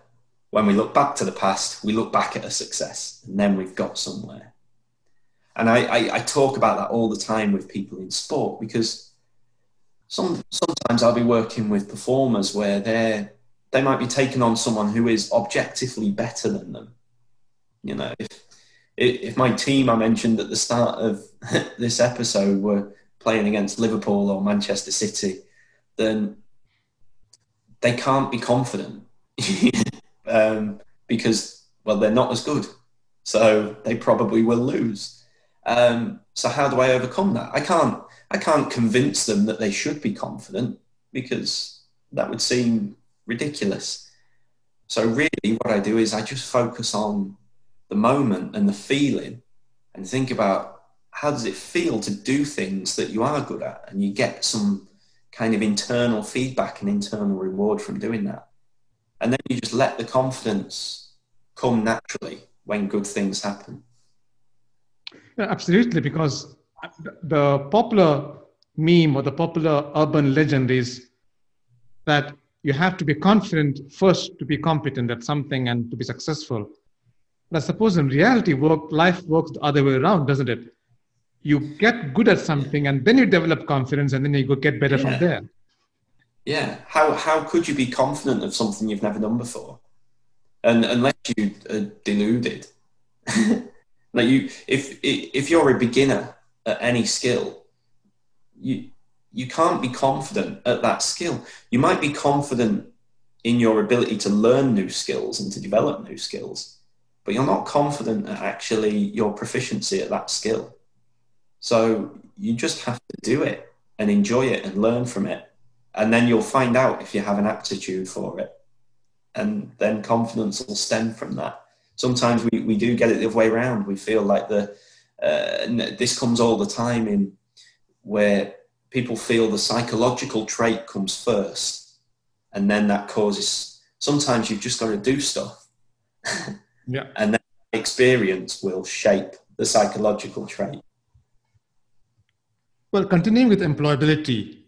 when we look back to the past, we look back at a success and then we've got somewhere. And I, I, I talk about that all the time with people in sport because some, sometimes I'll be working with performers where they're, they might be taking on someone who is objectively better than them. You know, if, if my team I mentioned at the start of this episode were playing against Liverpool or Manchester City, then they can't be confident um, because, well, they're not as good. So they probably will lose. Um, so how do I overcome that? I can't I can't convince them that they should be confident because that would seem ridiculous. So, really, what I do is I just focus on the moment and the feeling and think about how does it feel to do things that you are good at and you get some kind of internal feedback and internal reward from doing that. And then you just let the confidence come naturally when good things happen.
Yeah, absolutely, because the popular meme or the popular urban legend is that you have to be confident first to be competent at something and to be successful. But I suppose in reality, work life works the other way around, doesn't it? You get good at something and then you develop confidence and then you go get better yeah. from there.
Yeah. How how could you be confident of something you've never done before? And unless you are deluded. like you if if you're a beginner at any skill, you you can't be confident at that skill. You might be confident in your ability to learn new skills and to develop new skills, but you're not confident at actually your proficiency at that skill. So you just have to do it and enjoy it and learn from it. And then you'll find out if you have an aptitude for it. And then confidence will stem from that. Sometimes we, we do get it the other way around. We feel like the uh, this comes all the time in where people feel the psychological trait comes first, and then that causes. Sometimes you've just got to do stuff,
yeah,
and then experience will shape the psychological trait.
Well, continuing with employability,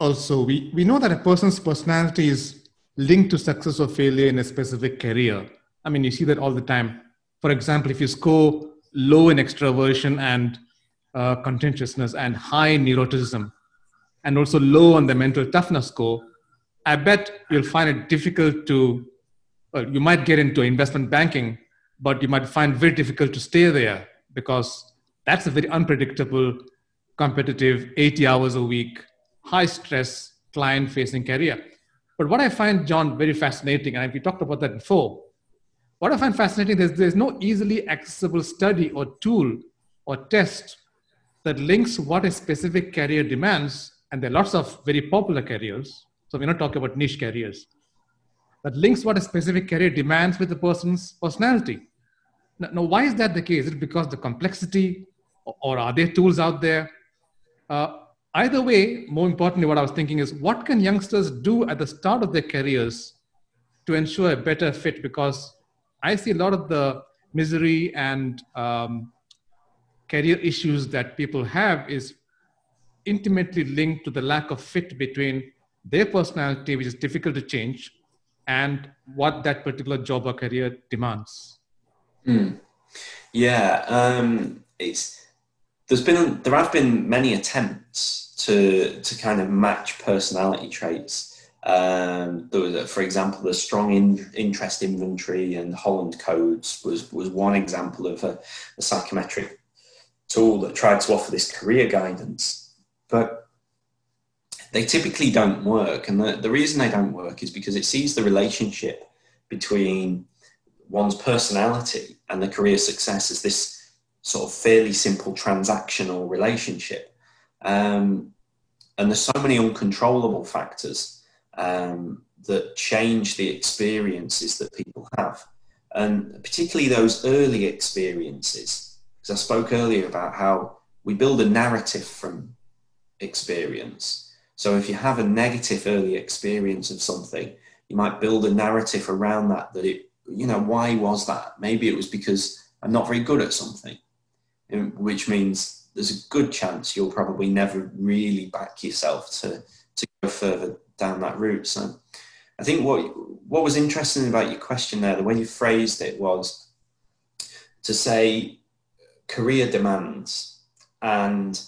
also we, we know that a person's personality is linked to success or failure in a specific career. I mean, you see that all the time. For example, if you score low in extroversion and uh, conscientiousness and high neuroticism, and also low on the mental toughness score, I bet you'll find it difficult to, well, you might get into investment banking, but you might find very difficult to stay there because that's a very unpredictable, competitive, 80 hours a week, high stress, client facing career. But what I find, John, very fascinating, and we talked about that before, what I find fascinating is there's no easily accessible study or tool or test that links what a specific career demands, and there are lots of very popular careers, so we're not talking about niche careers, that links what a specific career demands with the person's personality. Now, now why is that the case? Is it because the complexity, or are there tools out there? Uh, either way, more importantly, what I was thinking is what can youngsters do at the start of their careers to ensure a better fit? Because I see a lot of the misery and um, career issues that people have is intimately linked to the lack of fit between their personality, which is difficult to change, and what that particular job or career demands.
Mm. Yeah, um, it's there's been there have been many attempts to to kind of match personality traits. Um, there was, for example, the strong in, interest inventory and Holland codes was was one example of a, a psychometric tool that tried to offer this career guidance, but they typically don't work. And the, the reason they don't work is because it sees the relationship between one's personality and the career success as this sort of fairly simple transactional relationship. Um, and there's so many uncontrollable factors um, that change the experiences that people have. And particularly those early experiences, because I spoke earlier about how we build a narrative from experience. So if you have a negative early experience of something, you might build a narrative around that that it you know, why was that? Maybe it was because I'm not very good at something, which means there's a good chance you'll probably never really back yourself to, to go further down that route. So I think what, what was interesting about your question there, the way you phrased it was to say career demands and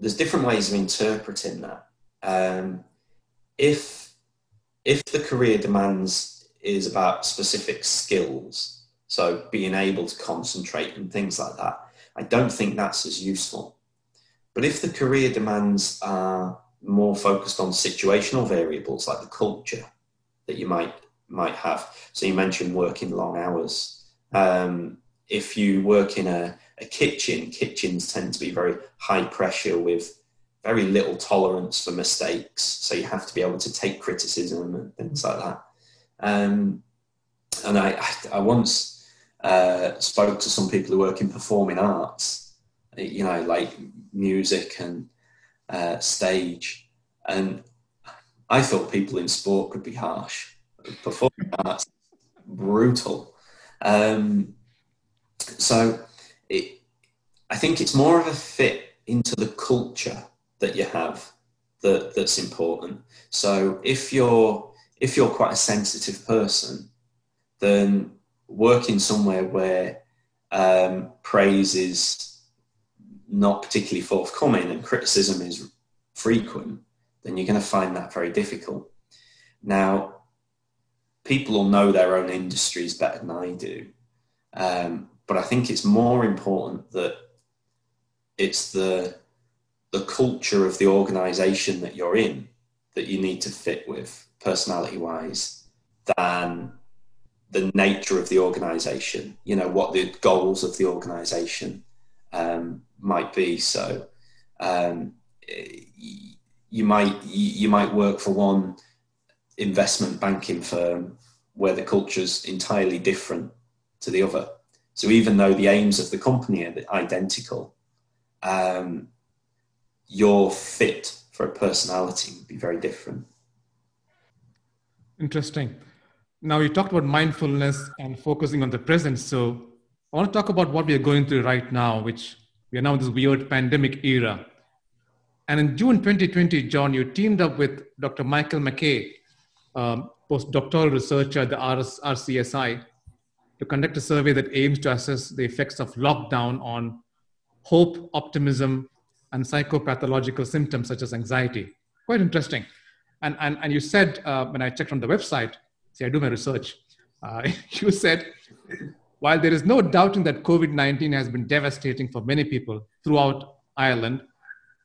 there's different ways of interpreting that. Um, if, if the career demands is about specific skills. So being able to concentrate and things like that. I don't think that's as useful. But if the career demands are more focused on situational variables like the culture that you might might have. So you mentioned working long hours. Um, if you work in a, a kitchen, kitchens tend to be very high pressure with very little tolerance for mistakes. So you have to be able to take criticism and things like that. Um, and I, I once uh, spoke to some people who work in performing arts, you know, like music and uh, stage. And I thought people in sport could be harsh. Performing arts, brutal. Um, so it, I think it's more of a fit into the culture that you have that, that's important. So if you're if you're quite a sensitive person, then working somewhere where um, praise is not particularly forthcoming and criticism is frequent, then you're going to find that very difficult. Now, people will know their own industries better than I do, um, but I think it's more important that it's the the culture of the organisation that you're in that you need to fit with personality wise than the nature of the organization, you know, what the goals of the organization um, might be. So um, you might you might work for one investment banking firm where the culture is entirely different to the other. So even though the aims of the company are identical, um, your fit for a personality would be very different.
Interesting. Now, you talked about mindfulness and focusing on the present. So, I want to talk about what we are going through right now, which we are now in this weird pandemic era. And in June 2020, John, you teamed up with Dr. Michael McKay, um, postdoctoral researcher at the RS, RCSI, to conduct a survey that aims to assess the effects of lockdown on hope, optimism, and psychopathological symptoms such as anxiety. Quite interesting. And, and, and you said, uh, when I checked on the website, see, I do my research, uh, you said, while there is no doubting that COVID 19 has been devastating for many people throughout Ireland,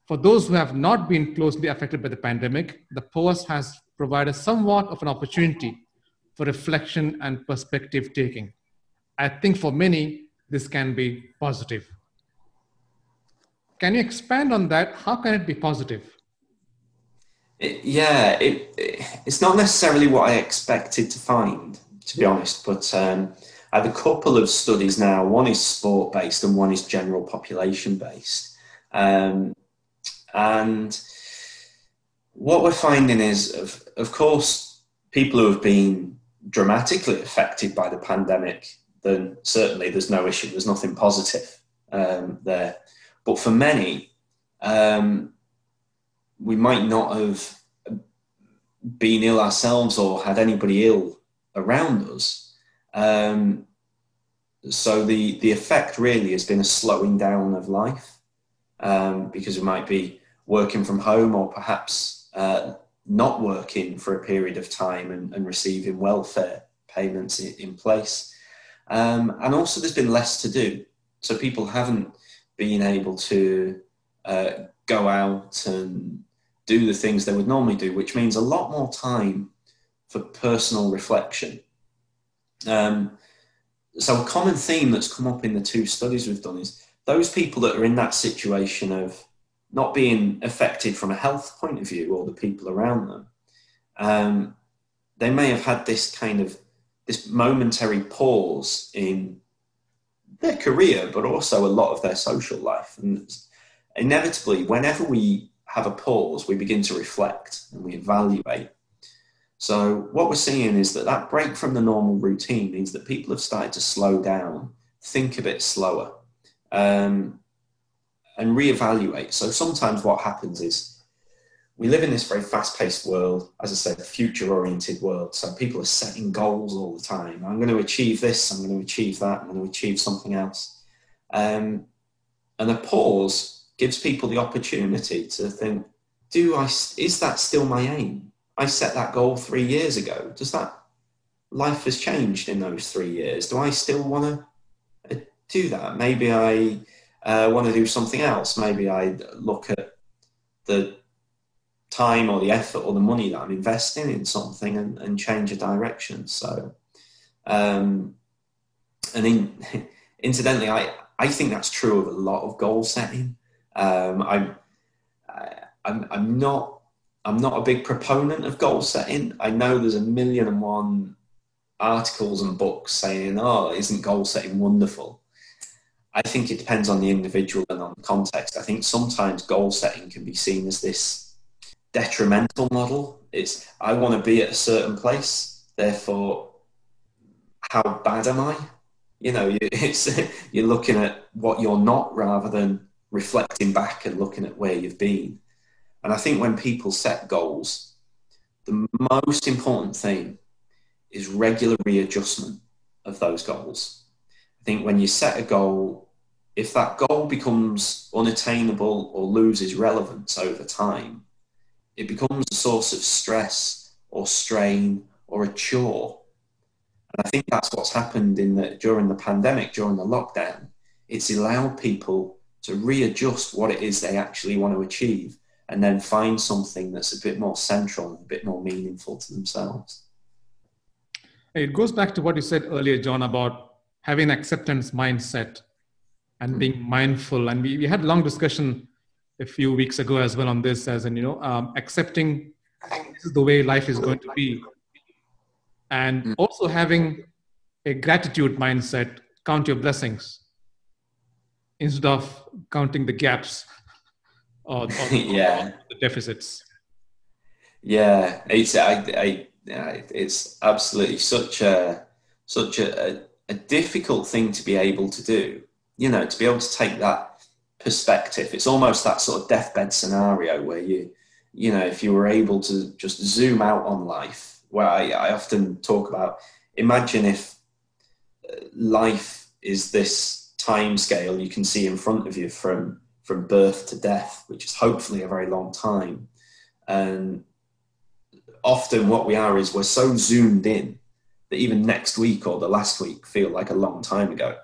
for those who have not been closely affected by the pandemic, the post has provided somewhat of an opportunity for reflection and perspective taking. I think for many, this can be positive. Can you expand on that? How can it be positive?
It, yeah, it, it, it's not necessarily what I expected to find, to be honest. But um, I have a couple of studies now. One is sport based, and one is general population based. Um, and what we're finding is, of, of course, people who have been dramatically affected by the pandemic, then certainly there's no issue. There's nothing positive um, there. But for many, um, we might not have been ill ourselves or had anybody ill around us. Um, so the, the effect really has been a slowing down of life um, because we might be working from home or perhaps uh, not working for a period of time and, and receiving welfare payments in, in place. Um, and also, there's been less to do. So people haven't been able to uh, go out and do the things they would normally do, which means a lot more time for personal reflection. Um, so, a common theme that's come up in the two studies we've done is those people that are in that situation of not being affected from a health point of view or the people around them, um, they may have had this kind of this momentary pause in their career, but also a lot of their social life. And inevitably, whenever we have a pause, we begin to reflect and we evaluate. So, what we're seeing is that that break from the normal routine means that people have started to slow down, think a bit slower, um, and reevaluate. So, sometimes what happens is we live in this very fast-paced world, as I said, future-oriented world. So people are setting goals all the time. I'm going to achieve this. I'm going to achieve that. I'm going to achieve something else. Um, and a pause gives people the opportunity to think: Do I? Is that still my aim? I set that goal three years ago. Does that life has changed in those three years? Do I still want to uh, do that? Maybe I uh, want to do something else. Maybe I look at the time or the effort or the money that I'm investing in something and, and change a direction. So, um, and in, incidentally, I, I think that's true of a lot of goal setting. Um, I'm, I, I'm, I'm not I'm not a big proponent of goal setting. I know there's a million and one articles and books saying, "Oh, isn't goal setting wonderful?" I think it depends on the individual and on the context. I think sometimes goal setting can be seen as this detrimental model. It's I want to be at a certain place, therefore, how bad am I? You know, it's you're looking at what you're not rather than reflecting back and looking at where you've been. And I think when people set goals, the most important thing is regular readjustment of those goals. I think when you set a goal, if that goal becomes unattainable or loses relevance over time, it becomes a source of stress or strain or a chore. And I think that's what's happened in the, during the pandemic, during the lockdown. It's allowed people to readjust what it is they actually want to achieve and then find something that's a bit more central and a bit more meaningful to themselves.
It goes back to what you said earlier, John, about having acceptance mindset and being mindful. And we, we had a long discussion a few weeks ago as well on this as in you know um, accepting this is the way life is going to be and mm. also having a gratitude mindset count your blessings instead of counting the gaps or, or
yeah
the deficits
yeah it's I, I, it's absolutely such a such a, a, a difficult thing to be able to do you know to be able to take that perspective. It's almost that sort of deathbed scenario where you, you know, if you were able to just zoom out on life, where I, I often talk about, imagine if uh, life is this time scale you can see in front of you from from birth to death, which is hopefully a very long time. And often what we are is we're so zoomed in that even next week or the last week feel like a long time ago.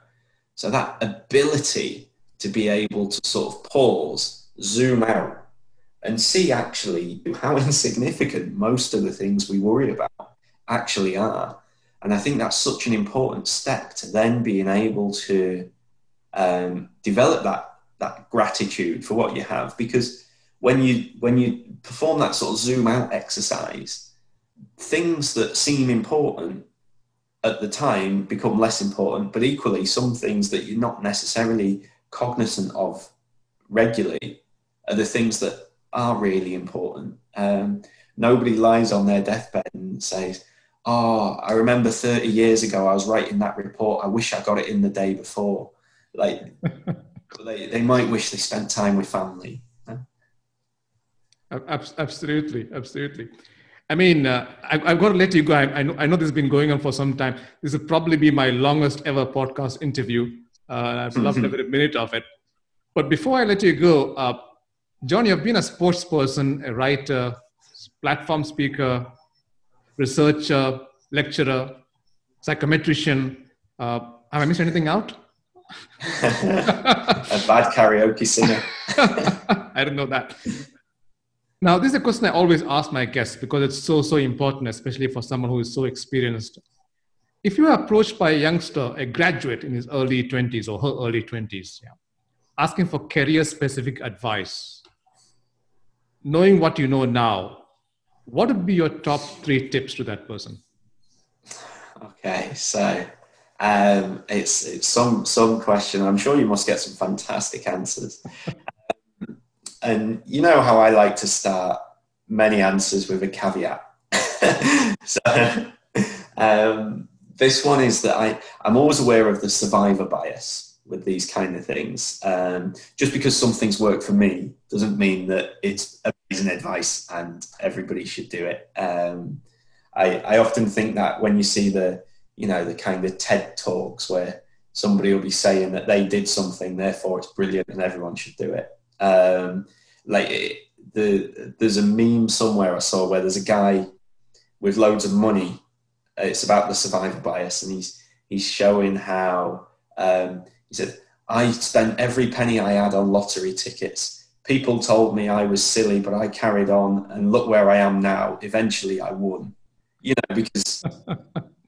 So that ability to be able to sort of pause, zoom out, and see actually how insignificant most of the things we worry about actually are. And I think that's such an important step to then being able to um, develop that that gratitude for what you have. Because when you when you perform that sort of zoom out exercise, things that seem important at the time become less important. But equally, some things that you're not necessarily cognizant of regularly are the things that are really important. Um, nobody lies on their deathbed and says, oh, I remember 30 years ago I was writing that report. I wish I got it in the day before. Like, they, they might wish they spent time with family.
Absolutely, absolutely. I mean, uh, I, have got to let you go. I, I, know, I know this has been going on for some time. This will probably be my longest ever podcast interview. Uh, I've loved every minute of it. But before I let you go, uh, John, you've been a sports person, a writer, platform speaker, researcher, lecturer, psychometrician. Uh, have I missed anything out?
a bad karaoke singer.
I didn't know that. Now, this is a question I always ask my guests because it's so, so important, especially for someone who is so experienced. If you are approached by a youngster, a graduate in his early 20s or her early 20s, yeah, asking for career specific advice, knowing what you know now, what would be your top three tips to that person?
Okay, so um, it's it's some some question. I'm sure you must get some fantastic answers. And you know how I like to start many answers with a caveat. so um, this one is that I, I'm always aware of the survivor bias with these kind of things. Um, just because some things work for me doesn't mean that it's amazing advice and everybody should do it. Um, I, I often think that when you see the, you know, the kind of TED talks where somebody will be saying that they did something, therefore it's brilliant and everyone should do it. Um, like the there's a meme somewhere I saw where there's a guy with loads of money. It's about the survivor bias, and he's he's showing how um, he said I spent every penny I had on lottery tickets. People told me I was silly, but I carried on, and look where I am now. Eventually, I won. You know, because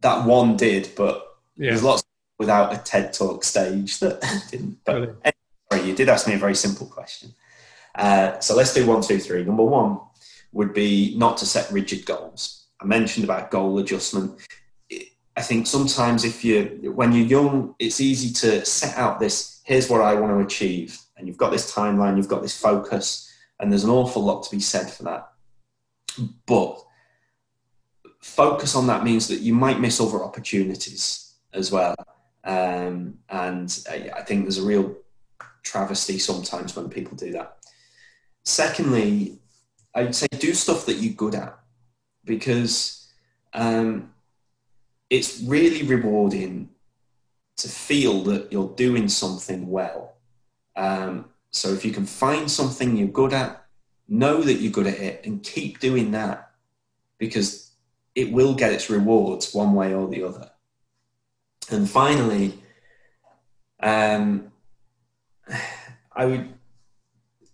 that one did, but yeah. there's lots without a TED Talk stage that didn't. But really? anyway, you did ask me a very simple question. Uh, so let's do one, two, three. Number one would be not to set rigid goals. I mentioned about goal adjustment. I think sometimes if you, when you're young, it's easy to set out this, here's what I want to achieve. And you've got this timeline, you've got this focus, and there's an awful lot to be said for that. But focus on that means that you might miss other opportunities as well. Um, and I think there's a real travesty sometimes when people do that. Secondly, I'd say do stuff that you're good at because um, it's really rewarding to feel that you're doing something well. Um, so if you can find something you're good at, know that you're good at it and keep doing that because it will get its rewards one way or the other. And finally, um, I would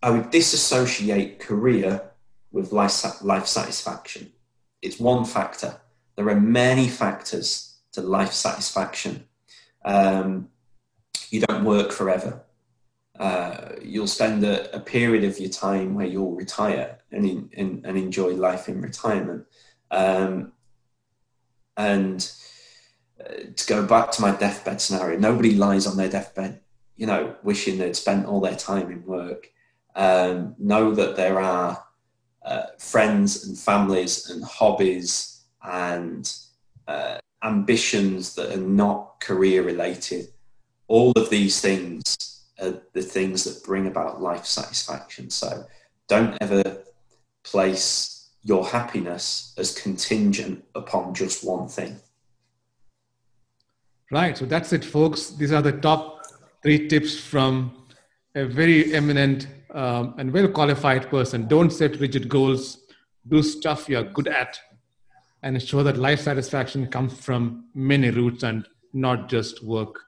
I would disassociate career with life, life satisfaction. It's one factor. There are many factors to life satisfaction. Um, you don't work forever. Uh, you'll spend a, a, period of your time where you'll retire and, in, in, and enjoy life in retirement. Um, and uh, to go back to my deathbed scenario, nobody lies on their deathbed, you know, wishing they'd spent all their time in work um, know that there are uh, friends and families and hobbies and uh, ambitions that are not career related. All of these things are the things that bring about life satisfaction. So don't ever place your happiness as contingent upon just one thing.
Right. So that's it, folks. These are the top three tips from a very eminent um, and well qualified person. Don't set rigid goals. Do stuff you're good at and ensure that life satisfaction comes from many roots and not just work.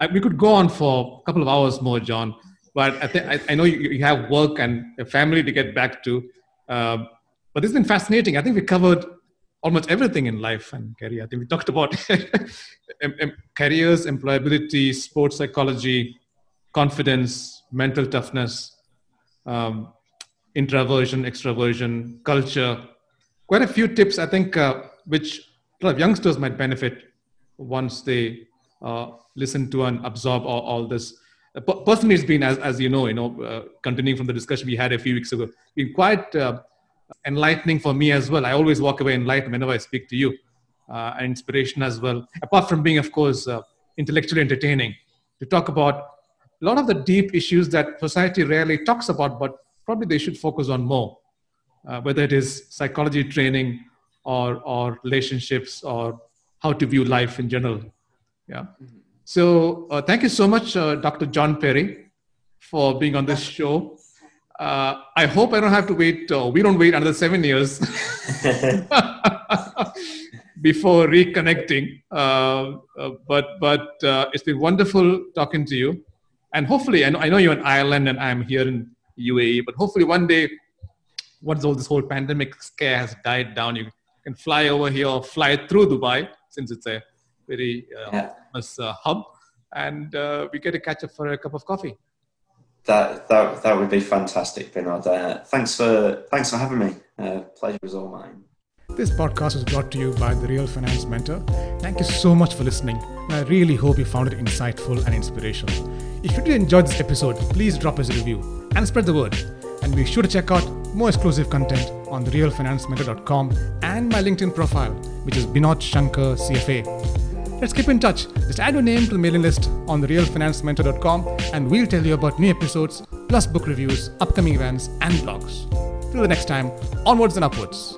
I, we could go on for a couple of hours more, John, but I, th- I, I know you, you, have work and a family to get back to. Uh, but this has been fascinating. I think we covered almost everything in life and career. I think we talked about careers, employability, sports psychology, confidence, mental toughness, um, introversion, extroversion, culture. Quite a few tips, I think, uh, which a lot of youngsters might benefit once they uh, listen to and absorb all, all this. Uh, personally, it's been, as, as you know, you know, uh, continuing from the discussion we had a few weeks ago, been quite uh, enlightening for me as well. I always walk away enlightened whenever I speak to you, uh, and inspiration as well. Apart from being, of course, uh, intellectually entertaining, to talk about a lot of the deep issues that society rarely talks about, but probably they should focus on more. Uh, whether it is psychology training or or relationships or how to view life in general. Yeah. So uh, thank you so much, uh, Dr. John Perry, for being on this show. Uh, I hope I don't have to wait. Uh, we don't wait another seven years before reconnecting. Uh, uh, but but it's been wonderful talking to you, and hopefully, I know, I know you're in Ireland and I'm here in UAE. But hopefully, one day, once all this whole pandemic scare has died down, you can fly over here or fly through Dubai, since it's a very yeah. famous hub, and we get to catch up for a cup of coffee.
That that that would be fantastic, Binod. Uh, thanks for thanks for having me. Uh, pleasure was all mine.
This podcast was brought to you by the Real Finance Mentor. Thank you so much for listening. I really hope you found it insightful and inspirational. If you did enjoy this episode, please drop us a review and spread the word. And be sure to check out more exclusive content on therealfinancementor.com and my LinkedIn profile, which is Binod Shankar CFA. Let's keep in touch. Just add your name to the mailing list on therealfinancementor.com and we'll tell you about new episodes, plus book reviews, upcoming events, and blogs. Till the next time, onwards and upwards.